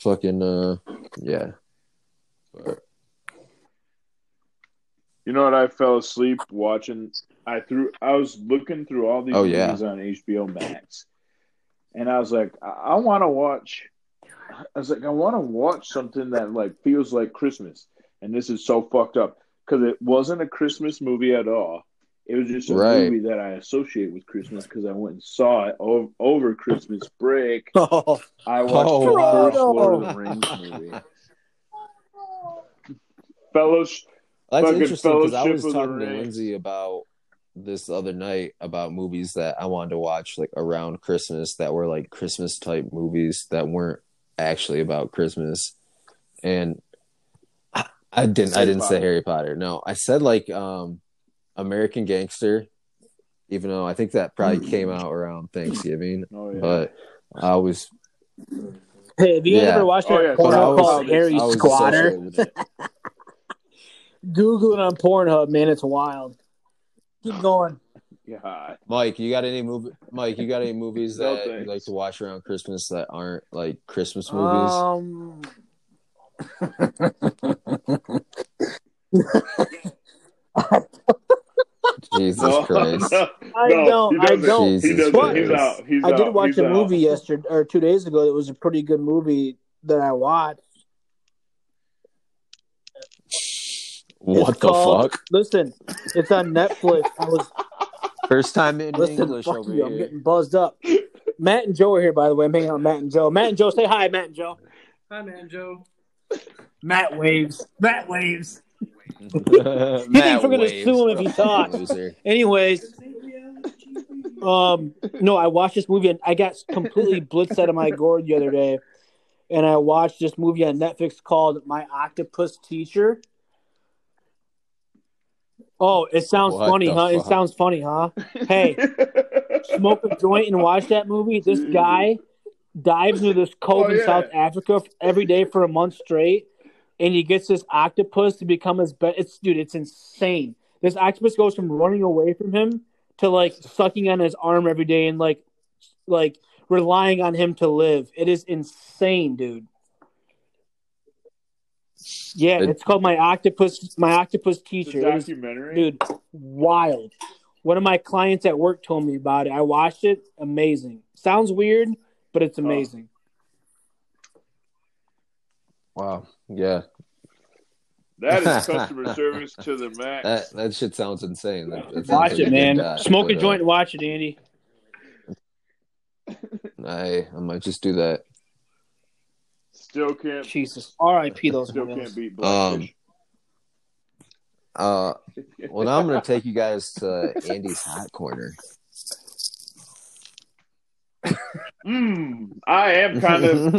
Fucking uh, yeah. But, You know what? I fell asleep watching. I threw. I was looking through all these Oh, yeah. on HBO Max, and I was like, I, I want to watch. I was like, I want to watch something that like feels like Christmas, and this is so fucked up because it wasn't a Christmas movie at all. It was just a Right. movie that I associate with Christmas because I went and saw it over, over Christmas break. Oh, I watched Oh, the wow. first Lord of the Rings movie. Fellows, That's Fucking interesting because I was talking to Lindsay about this other night about movies that I wanted to watch like around Christmas that were like Christmas type movies that weren't actually about Christmas, and I, I didn't. I didn't say Harry Potter. No, I said like um, American Gangster, even though I think that probably came out around Thanksgiving, oh yeah, but I was. hey, have you Yeah. ever watched Oh, that yeah, but I porno was, called Harry Squatter? associated with it. Google it on Pornhub, man. It's wild. Keep going. yeah. Mike, you got any movie? Mike, you got any movies No, that you like to watch around Christmas that aren't like Christmas movies? Um, Jesus No, Christ! no, I don't, he I don't. Jesus He He's out. He's I did out. watch He's a out. movie yesterday or two days ago. That was a pretty good movie that I watched. What It's the called- fuck? Listen, it's on Netflix. I was First time in listen. English over you. I'm getting buzzed up. Matt and Joe are here, by the way. I'm hanging out with Matt and Joe. Matt and Joe, say hi, Matt and Joe. Hi, man, Joe. Matt waves. Matt waves. Matt we're gonna waves, sue him if he fucking talks. Anyways, um, no, I watched this movie and I got completely blitzed out of my gourd the other day, and I watched this movie on Netflix called My Octopus Teacher. Oh, it sounds What funny, the huh? It sounds funny, huh? Hey, smoke a joint and watch that movie. This guy dives into this cove Oh, in yeah. South Africa every day for a month straight, and he gets this octopus to become his best. It's dude, it's insane. This octopus goes from running away from him to like sucking on his arm every day and like like relying on him to live. It is insane, dude. Yeah, It- it's called my octopus. My octopus teacher, It is- documentary. dude. Wild. One of my clients at work told me about it. I watched it. Amazing. Sounds weird, but it's amazing. Wow. Yeah. That is customer service to the max. That that shit sounds insane. That, that sounds Watch like it, man. good doc, Smoke a but, uh, joint and watch it, Andy. I I might just do that. Still can't. Jesus. R.I.P. those Still wheels. can't beat Um, Uh, well, now I'm gonna take you guys to Andy's hot corner. Mm, I am kind of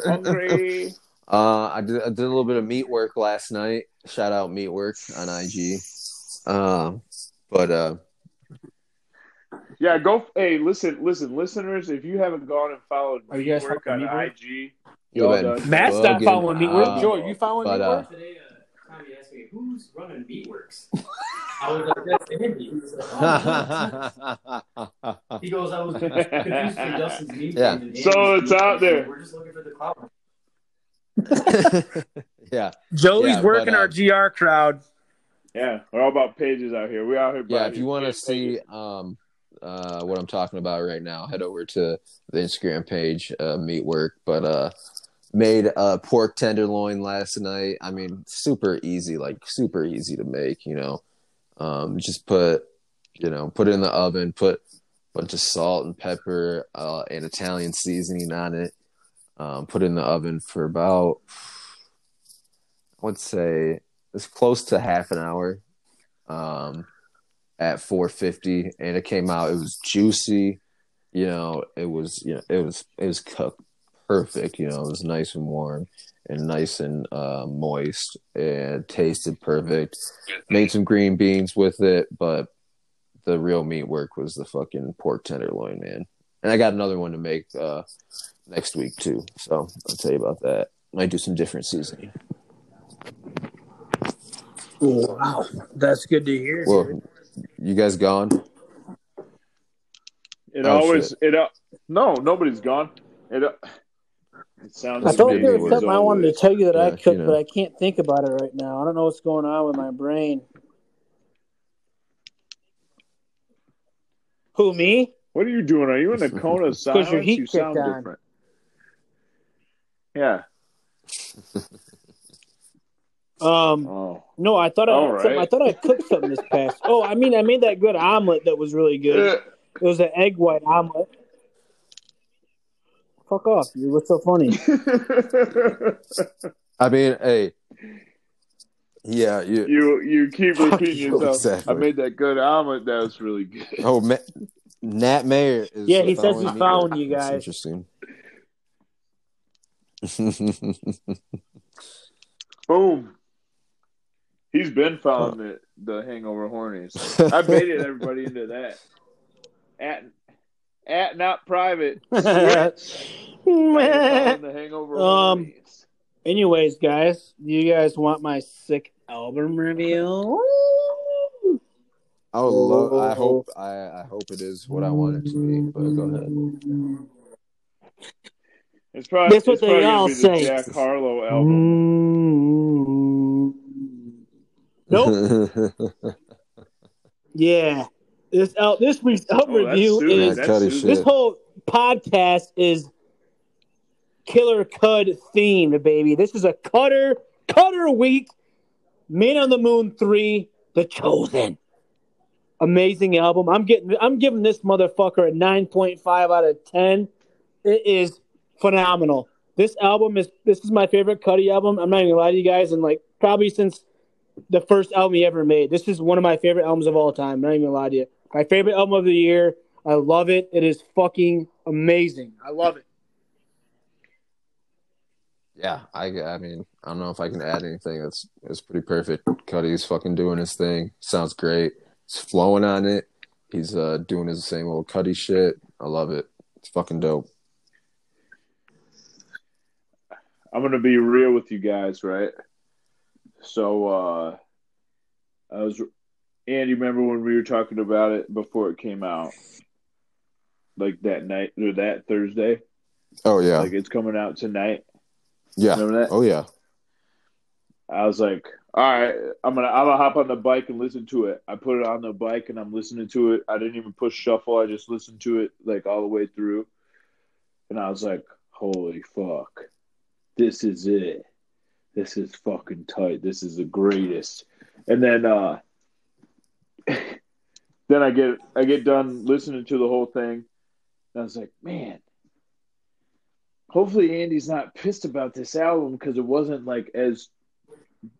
hungry. Uh, I did I did a little bit of meat work last night. Shout out meat work on IG. Um, but uh, Yeah, go. Hey, listen, listen, listeners. If you haven't gone and followed Are you guys Meatwork fucking on Meatwork? IG, you Y'all been done. Matt stopped bugging following Meatwork. out. Joe, you following But, uh, Meatwork? Today, uh, Tommy asked me, who's running Meatworks? I was like, that's Andy. He was like, oh. He goes, I was confused for Justin's meme. Yeah. So it's meme out page. there. We're just looking for the clout. yeah, Joey's Yeah, working but, uh, our GR crowd. yeah, we're all about pages out here. We out here. yeah. If you want to see pages. um uh what I'm talking about right now, head over to the Instagram page, uh, meat work. But uh, made a pork tenderloin last night. I mean, super easy, like super easy to make. You know, um, just put you know put it in the oven, put a bunch of salt and pepper uh, and Italian seasoning on it. Um, put it in the oven for about I would say it's close to half an hour. Um, at 450 and it came out it was juicy you know it was you know it was it was cooked perfect you know it was nice and warm and nice and uh, moist and tasted perfect. Made some green beans with it but the real meat work was the fucking pork tenderloin man. And i got another one to make uh next week too so i'll tell you about that. Might do some different seasoning. Wow, that's good to hear. well you guys gone it oh, always shit. it. Uh, no, nobody's gone. It. Uh, it sounds. I That's thought there was something I wanted to tell you that I Yeah, cooked, you know. but I can't think about it right now. I don't know what's going on with my brain. Who me? What are you doing? Are you in a cone of silence? your heat you sound on. different. Yeah. Um, Oh. no, I thought I, All something- right. I thought I cooked something this past. Oh, I mean, I made that good omelet that was really good. It was an egg white omelet. Fuck off! You what's so funny? i mean hey yeah you you you keep Fuck repeating you, yourself. exactly. I made that good omelet. That was really good. Oh, Ma- Nat Mayer is. Yeah, he says he's me. following you That's guys. interesting. Boom. He's been following the, the hangover hornies. I baited everybody into that. At at not private. Switch. The hangover Um, hornies. Anyways, guys, do you guys want my sick album review? oh, lo- I hope I, I hope it is what I want it to be. But go ahead. It's probably, That's what it's they gonna all say. Jack Harlow album. Nope. Yeah. This al- this week's album Oh, review is That's That's Cudi soothing. this shit. whole podcast is Killer Cud themed, baby. This is a Cutter Cutter week. Man on the Moon three, The Chosen. Amazing album. I'm getting. I'm giving this motherfucker a nine point five out of ten. It is phenomenal. This album is. This is my favorite Cudi album. I'm not even gonna lie to you guys, and like probably since the first album he ever made. This is one of my favorite albums of all time. I'm not even gonna lie to you. My favorite album of the year. I love it. It is fucking amazing. I love it. yeah, I, I mean, I don't know if I can add anything. That's it's pretty perfect. Cudi's fucking doing his thing. Sounds great. He's flowing on it. He's uh doing his same old Cudi shit. I love it. It's fucking dope. I'm gonna be real with you guys, right? So uh I was and you remember when we were talking about it before it came out? Like that night or that Thursday? Oh yeah, Like it's coming out tonight. yeah. Remember that? Oh yeah. I was like, all right, I'm gonna I'm gonna hop on the bike and listen to it. I put it on the bike and I'm listening to it. I didn't even push shuffle. I just listened to it like all the way through. And I was like, holy fuck. This is it. This is fucking tight. This is the greatest. And then uh then I get I get done listening to the whole thing. And I was like, man, hopefully Andy's not pissed about this album because it wasn't like as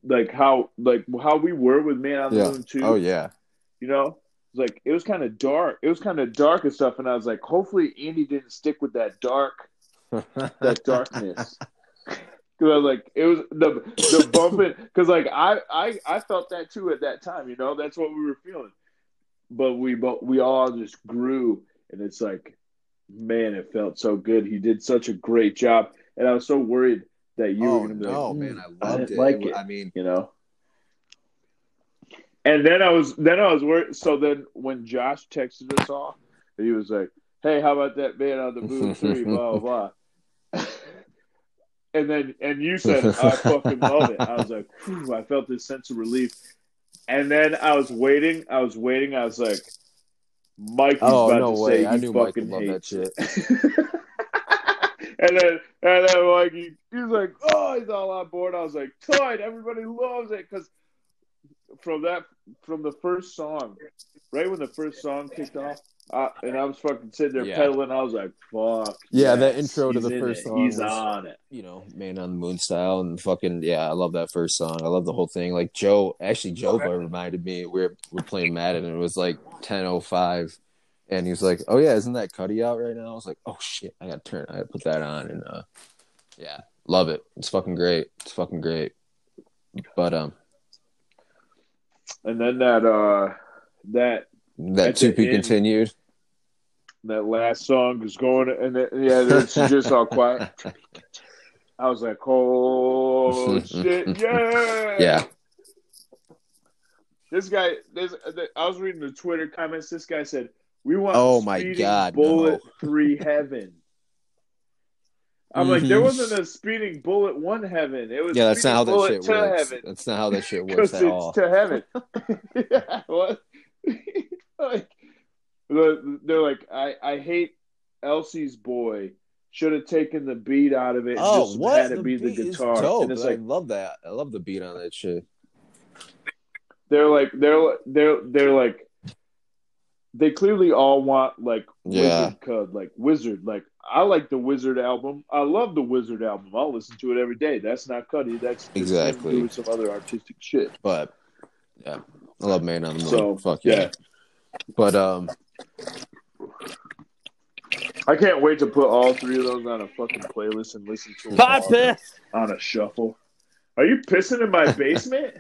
like how like how we were with Man on the Yeah. Moon too. Oh yeah. You know? It's like it was kind of dark. It was kind of dark and stuff, and I was like, hopefully Andy didn't stick with that dark that darkness. Because I was like, it was the the bumping. Because like I, I I felt that too at that time. You know, that's what we were feeling. But we but we all just grew, and it's like, man, it felt so good. He did such a great job, and I was so worried that you oh were gonna be no, like, man, "Mm, I loved didn't it. Like It- it, I mean, you know. And then I was then I was worried. So then when Josh texted us all, he was like, "Hey, how about that man on the moon three? Blah blah." blah. and then and you said, "I fucking love it." I was like, Phew, I felt this sense of relief. And then I was waiting. I was waiting. I was like, Mikey's Oh, about no to way. say I knew Mike fucking would love that shit. and then and then Mikey, he was like, "Oh, he's all on board." I was like, "Tight, everybody loves it." Because from that, from the first song, right when the first song kicked off, uh, and I was fucking sitting there Yeah. pedaling, I was like, "Fuck." Yeah, yes, that intro to the first it. song He's was- on it. you know, Man on the Moon style and fucking yeah, I love that first song. I love the whole thing. Like Joe, actually Jova reminded me we're we're playing Madden and it was like ten oh five, and he was like, "Oh yeah, isn't that Cudi out right now?" I was like, "Oh shit, I got to turn, I got to put that on." And uh, yeah, love it. It's fucking great. It's fucking great. But um, And then that uh that that to be end- continued. that last song is going, and then, yeah, it's just all quiet. I was like, "Oh shit, yeah!" Yeah, This guy, this I was reading the Twitter comments. This guy said, "We want Oh, my God, bullet no. three heaven." I'm like, Mhm. there wasn't a speeding bullet one heaven. It was yeah. That's not how that shit works. heaven That's not how that shit works at all. to heaven. yeah, what? like, they're like, I I hate Elsie's boy. Should have taken the beat out of it. and Oh, just what? had it be the beat is guitar. dope. And it's I love that. I love the beat on that shit. they're like they're they're they're like they clearly all want like Yeah. wizard like wizard like i like the wizard album i love the wizard album i'll listen to it every day that's not Cudi that's Exactly. some other artistic shit But yeah, I love Man on the Moon. So, Fuck yeah. yeah. But um, i can't wait to put all three of those on a fucking playlist and listen to them Pot all piss. on a shuffle are you pissing in my basement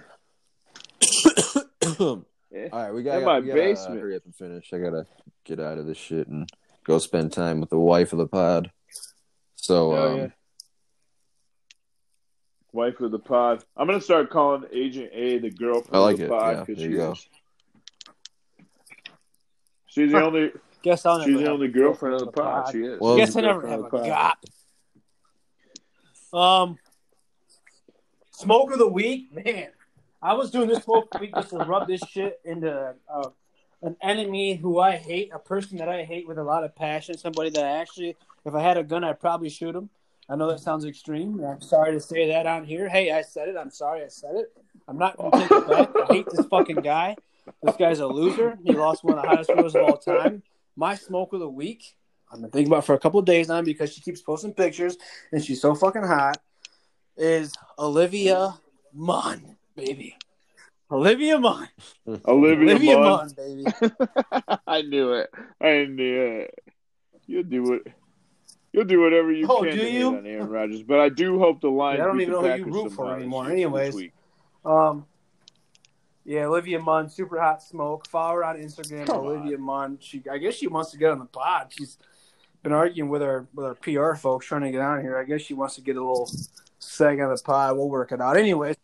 all right, we got In my we gotta, uh, basement. hurry up and finish. I gotta get out of this shit and go spend time with the wife of the pod. So Hell um, yeah. wife of the pod i'm gonna start calling agent a the girlfriend I like of the it. pod Yeah, 'cause there she you go. is- she's the only Guess I'll never She's the have only a girlfriend of the pod. She is. Well, Guess I She's the never have a the pod. gop. Um, smoke of the week, man. I was doing this smoke of the week just to rub this shit into uh, an enemy who I hate, a person that I hate with a lot of passion, somebody that I actually, if I had a gun, I'd probably shoot him. I know that sounds extreme. I'm sorry to say that on here. Hey, I said it. I'm sorry I said it. I'm not going to take it back. I hate this fucking guy. This guy's a loser. He lost one of the hottest girls of all time. My smoke of the week, I've been thinking about for a couple of days now because she keeps posting pictures and she's so fucking hot, is Olivia Munn, baby. Olivia Munn. Olivia, Olivia Munn. Munn, baby. I knew it. I knew it. You'll do it. You'll do whatever you Oh, can do to you? on Aaron Rodgers, but I do hope the Lions. Yeah, I don't beat even the know who you root for anymore. Anyways. Um, yeah, Olivia Munn, super hot smoke. Follow her on Instagram, Come Olivia Munn. She, I guess she wants to get on the pod. She's been arguing with her with her PR folks trying to get on here. I guess she wants to get a little seg on the pod. We'll work it out. Anyways,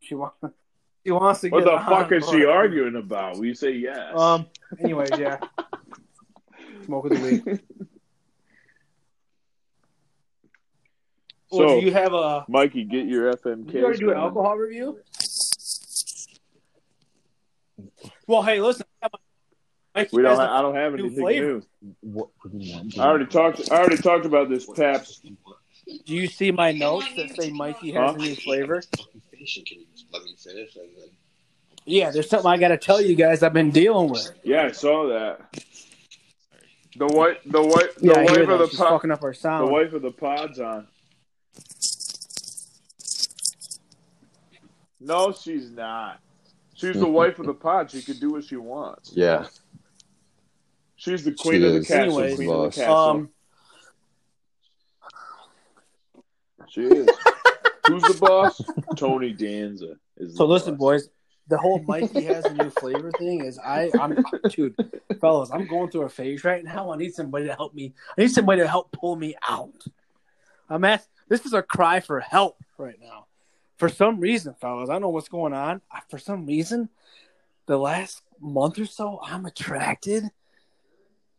she wants she wants to What get What the on, fuck is she arguing about? We say yes. Um. Anyways, yeah. Smoke of the week. Well, so, do you have a? Mikey, get your FMK. Did you already do an alcohol review? Well, hey, listen. Mike We don't. has Ha- I don't have new anything flavor. new. I already talked. I already talked about this Pabst Do you see my notes that say Mikey has Huh? a new flavor? Finishing, can you just let me finish and then? Yeah, there's something I got to tell you guys I've been dealing with. Yeah, I saw that. The wife, the wife, the Yeah, wife of the She's pod, fucking up our the sound. wife of the pod's on. No, she's not. She's the wife of the pod. She can do what she wants. Yeah. She's the queen She of the is. castle. Anyways, queen of the castle. Um, she is. Who's the boss? Tony Danza is. The so listen, boss. boys. The whole Mikey has a new flavor thing is I, I'm, dude, fellas, I'm going through a phase right now. I need somebody to help me. I need somebody to help pull me out. I'm at. This is a cry for help right now. For some reason, fellas, I don't know what's going on. I- For some reason, the last month or so, I'm attracted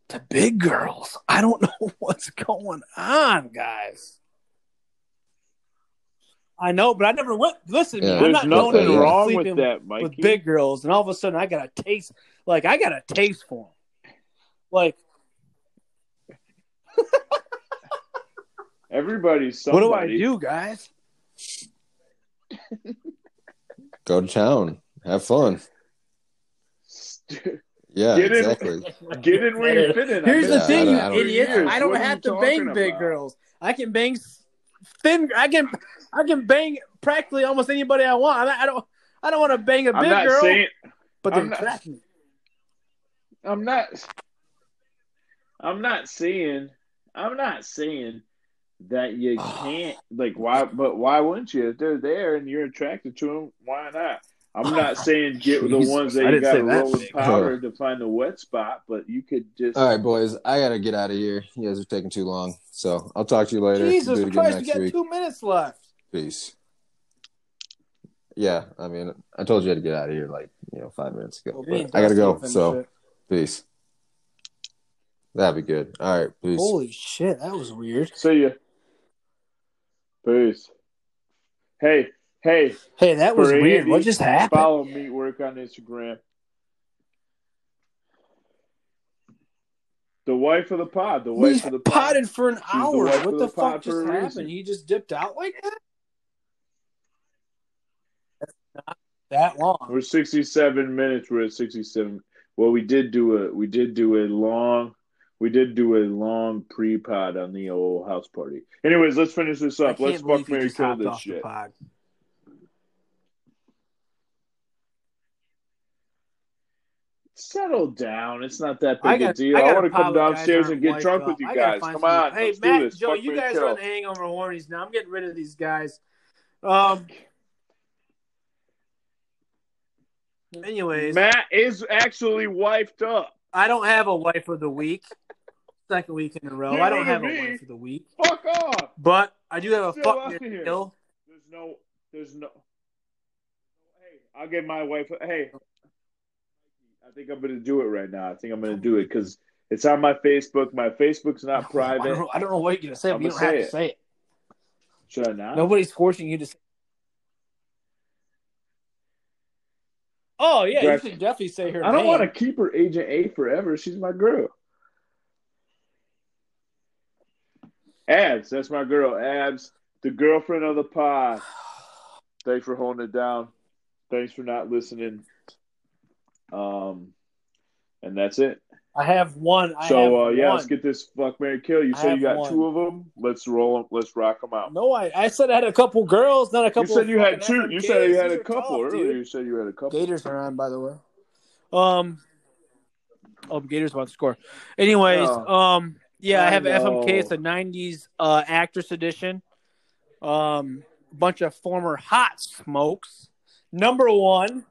to big girls. I don't know what's going on, guys. I know, but I never went. Listen, Yeah. I'm There's not going nothing to wrong with that, Mikey. with big girls, and all of a sudden I got a taste. Like I got a taste for them. Like Everybody's what do I do, guys? Go to town. Have fun. Yeah, Get in- Get in where you fit in. Here's I've the Yeah, thing, I you don't- I don't- idiots. Years. I don't have to bang talking big about? girls. I can bang thin. I can I can bang practically almost anybody I want. I, I don't I don't want to bang a I'm big not girl, saying. but they I'm not- attract. I'm not. I'm not saying. I'm not saying that you can't. Like why? But why wouldn't you? If they're there and you're attracted to them, why not? I'm not saying get the Jesus, ones I that you got say to roll with big. powder to find the wet spot, but you could just. All right, boys. I gotta get out of here. You guys are taking too long. So I'll talk to you later. Jesus Do it Christ, we got week. two minutes left. Peace. Yeah, I mean, I told you I had to get out of here like you know five minutes ago. Me and But I gotta go. So it. peace. That'd be good. All right, peace. holy shit, that was weird. See ya. Peace. Hey, hey, Hey, that was weird. Andy, What just happened? follow me Work on Instagram. The wife of the pod. The wife of the pod. potted for an the hour. wife What the, the fuck just happened? reason. He just dipped out like that? That's not that long. We're 67 minutes. We're at 67. Well, we did do a we did do a long we did do a long pre pod on the old house party. Anyways, let's finish this up. Let's fuck Mary kill this shit. Settle down. It's not that big got, a deal. I, I, want to come downstairs and get drunk with you guys. Come on. Hey, Matt. Joe, Fuck you guys kill. are the hangover hornies now. I'm getting rid of these guys. Um. Anyways, Matt is actually wifed up. I don't have a wife of the week. Second week in a row. Get I don't have of a me. wife of the week. Fuck off. But I do have a Still fuck out Mary here. kill. There's no. There's no. Hey, I'll get my wife. Hey, I think I'm gonna do it right now. I think I'm gonna do it because it's on my Facebook. My Facebook's not I private. don't, know, I don't know what you're gonna say, but I'ma you don't have say to say it. Should I not? Nobody's forcing you to. say Oh yeah, Jack- you should definitely say her I don't name. want to keep her Agent A forever. She's my girl. Abs, that's my girl. Abs, the girlfriend of the pod. Thanks for holding it down. Thanks for not listening. Um, and that's it. I have one. I so have uh, yeah, one. let's get this fuck Mary kill. You I said you got one. two of them. Let's roll them. Let's rock them out. No, I, I said I had a couple girls, not a couple. You said of you had two. You FMKs. said you had These a couple tough, earlier. dude. You said you had a couple. Gators are on, by the way. Um, oh, Gators about to score. Anyways, No. um, yeah, I I have FMK. It's a '90s uh, actress edition. Um, bunch of former hot smokes. Number one,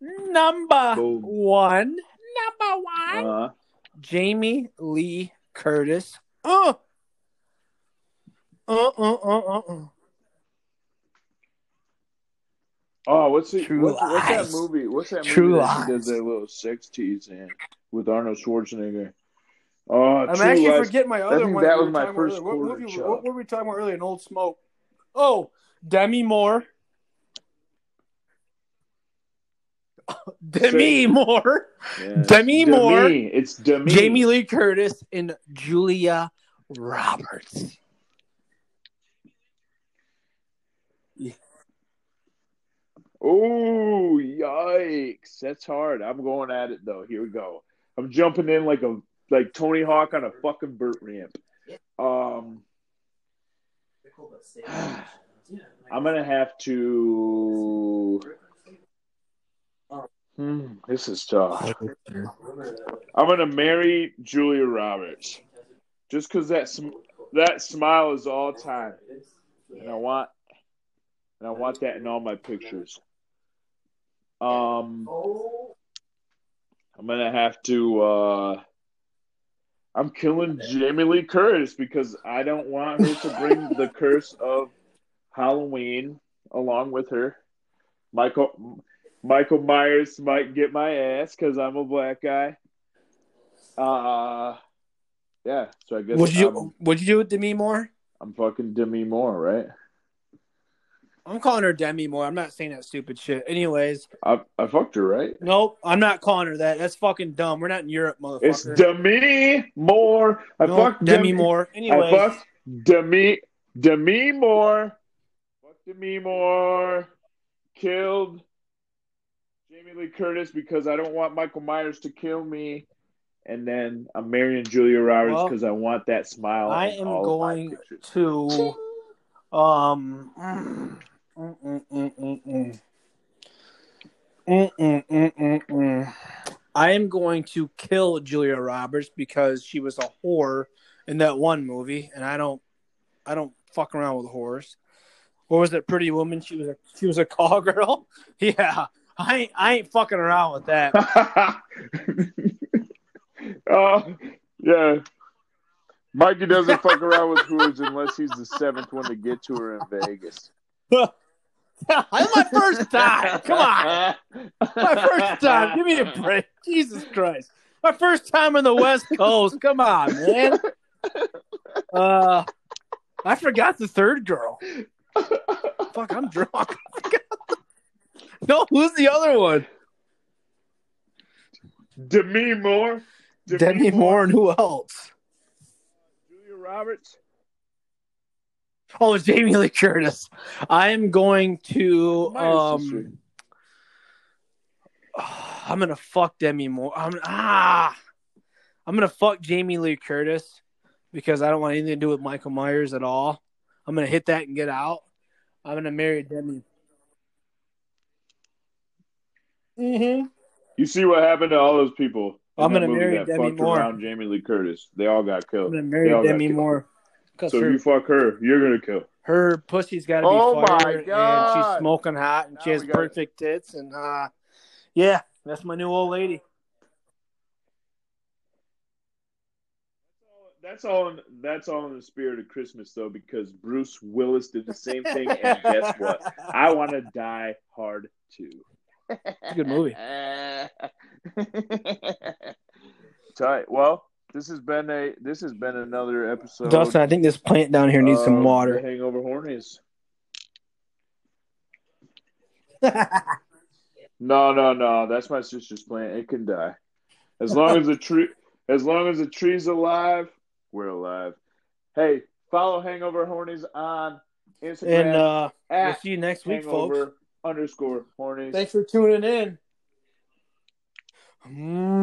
number Boom. one, number one. Uh, Jamie Lee Curtis. Uh. Uh, uh, uh, uh, uh. oh, what's the, True what's, what's that movie? What's that movie True that Lies. she does that little sex tease in with Arnold Schwarzenegger? Uh, I'm actually lies. forget my other I one. That was my first what, what, what, were we talking about earlier? An old smoke. Oh, Demi Moore. Demi Moore. Yeah. Demi, Demi Moore. It's Demi. Jamie Lee Curtis and Julia Roberts. Oh, yikes. That's hard. I'm going at it, though. Here we go. I'm jumping in like a like Tony Hawk on a fucking vert ramp. Um, I'm gonna have to. Hmm, this is tough. I'm gonna marry Julia Roberts, just because that sm- that smile is all time, and I want and I want that in all my pictures. Um, I'm gonna have to. Uh, I'm killing Jamie Lee Curtis because I don't want her to bring the curse of Halloween along with her. Michael Michael Myers might get my ass because I'm a black guy. Uh yeah. So I guess Would you I'm, would you do it Demi Moore? I'm fucking Demi Moore, right? I'm calling her Demi Moore. I'm not saying that stupid shit. Anyways, I I fucked her, right? nope, I'm not calling her that. That's fucking dumb. We're not in Europe, motherfucker. It's Demi Moore. I No, fucked Demi Demi Moore. I fucked Demi Demi Moore. Fuck Demi Moore. Killed Jamie Lee Curtis because I don't want Michael Myers to kill me. And then I'm marrying Julia Roberts Well, because I want that smile. I am going to um mm, mm, mm, mm, mm, mm. Mm, mm, mm, mm, mm. I am going to kill Julia Roberts because she was a whore in that one movie, and I don't, I don't fuck around with whores. What was that Pretty Woman? She was a, she was a call girl. Yeah, I ain't, I ain't fucking around with that. uh, yeah. Mikey doesn't fuck around with whores unless he's the seventh one to get to her in Vegas. That's my first time. Come on. My first time. Give me a break. Jesus Christ. My first time on the West Coast. Come on, man. Uh, I forgot the third girl. Fuck, I'm drunk. no, who's the other one? Demi Moore. Demi Moore and who else? Julia Roberts. Oh, it's Jamie Lee Curtis. I am going to um I'm gonna fuck Demi Moore. I'm ah I'm gonna fuck Jamie Lee Curtis because I don't want anything to do with Michael Myers at all. I'm gonna hit that and get out. I'm gonna marry Demi. Mm-hmm. You see what happened to all those people? I'm gonna marry Demi Moore. around Jamie Lee Curtis. They all got killed. I'm gonna marry Demi. Moore. Cause So her, if you fuck her, you're gonna kill. her pussy's got to be Oh my fire, and God. she's smoking hot, and Now she has we got- perfect tits, and uh, yeah, that's my new old lady. That's all. In, that's all in the spirit of Christmas, though, because Bruce Willis did the same thing, and guess what? I want to die hard too. It's a good movie. Tight. Well, this has been a this has been another episode. Dustin, I think this plant down here needs some water. The Hangover Hornies. No, no, no. That's my sister's plant. It can die. As long as the tree as long as the tree's alive, we're alive. Hey, follow Hangover Hornies on Instagram and uh, we'll see you next week, folks. underscore hornies. Thanks for tuning in. Mm.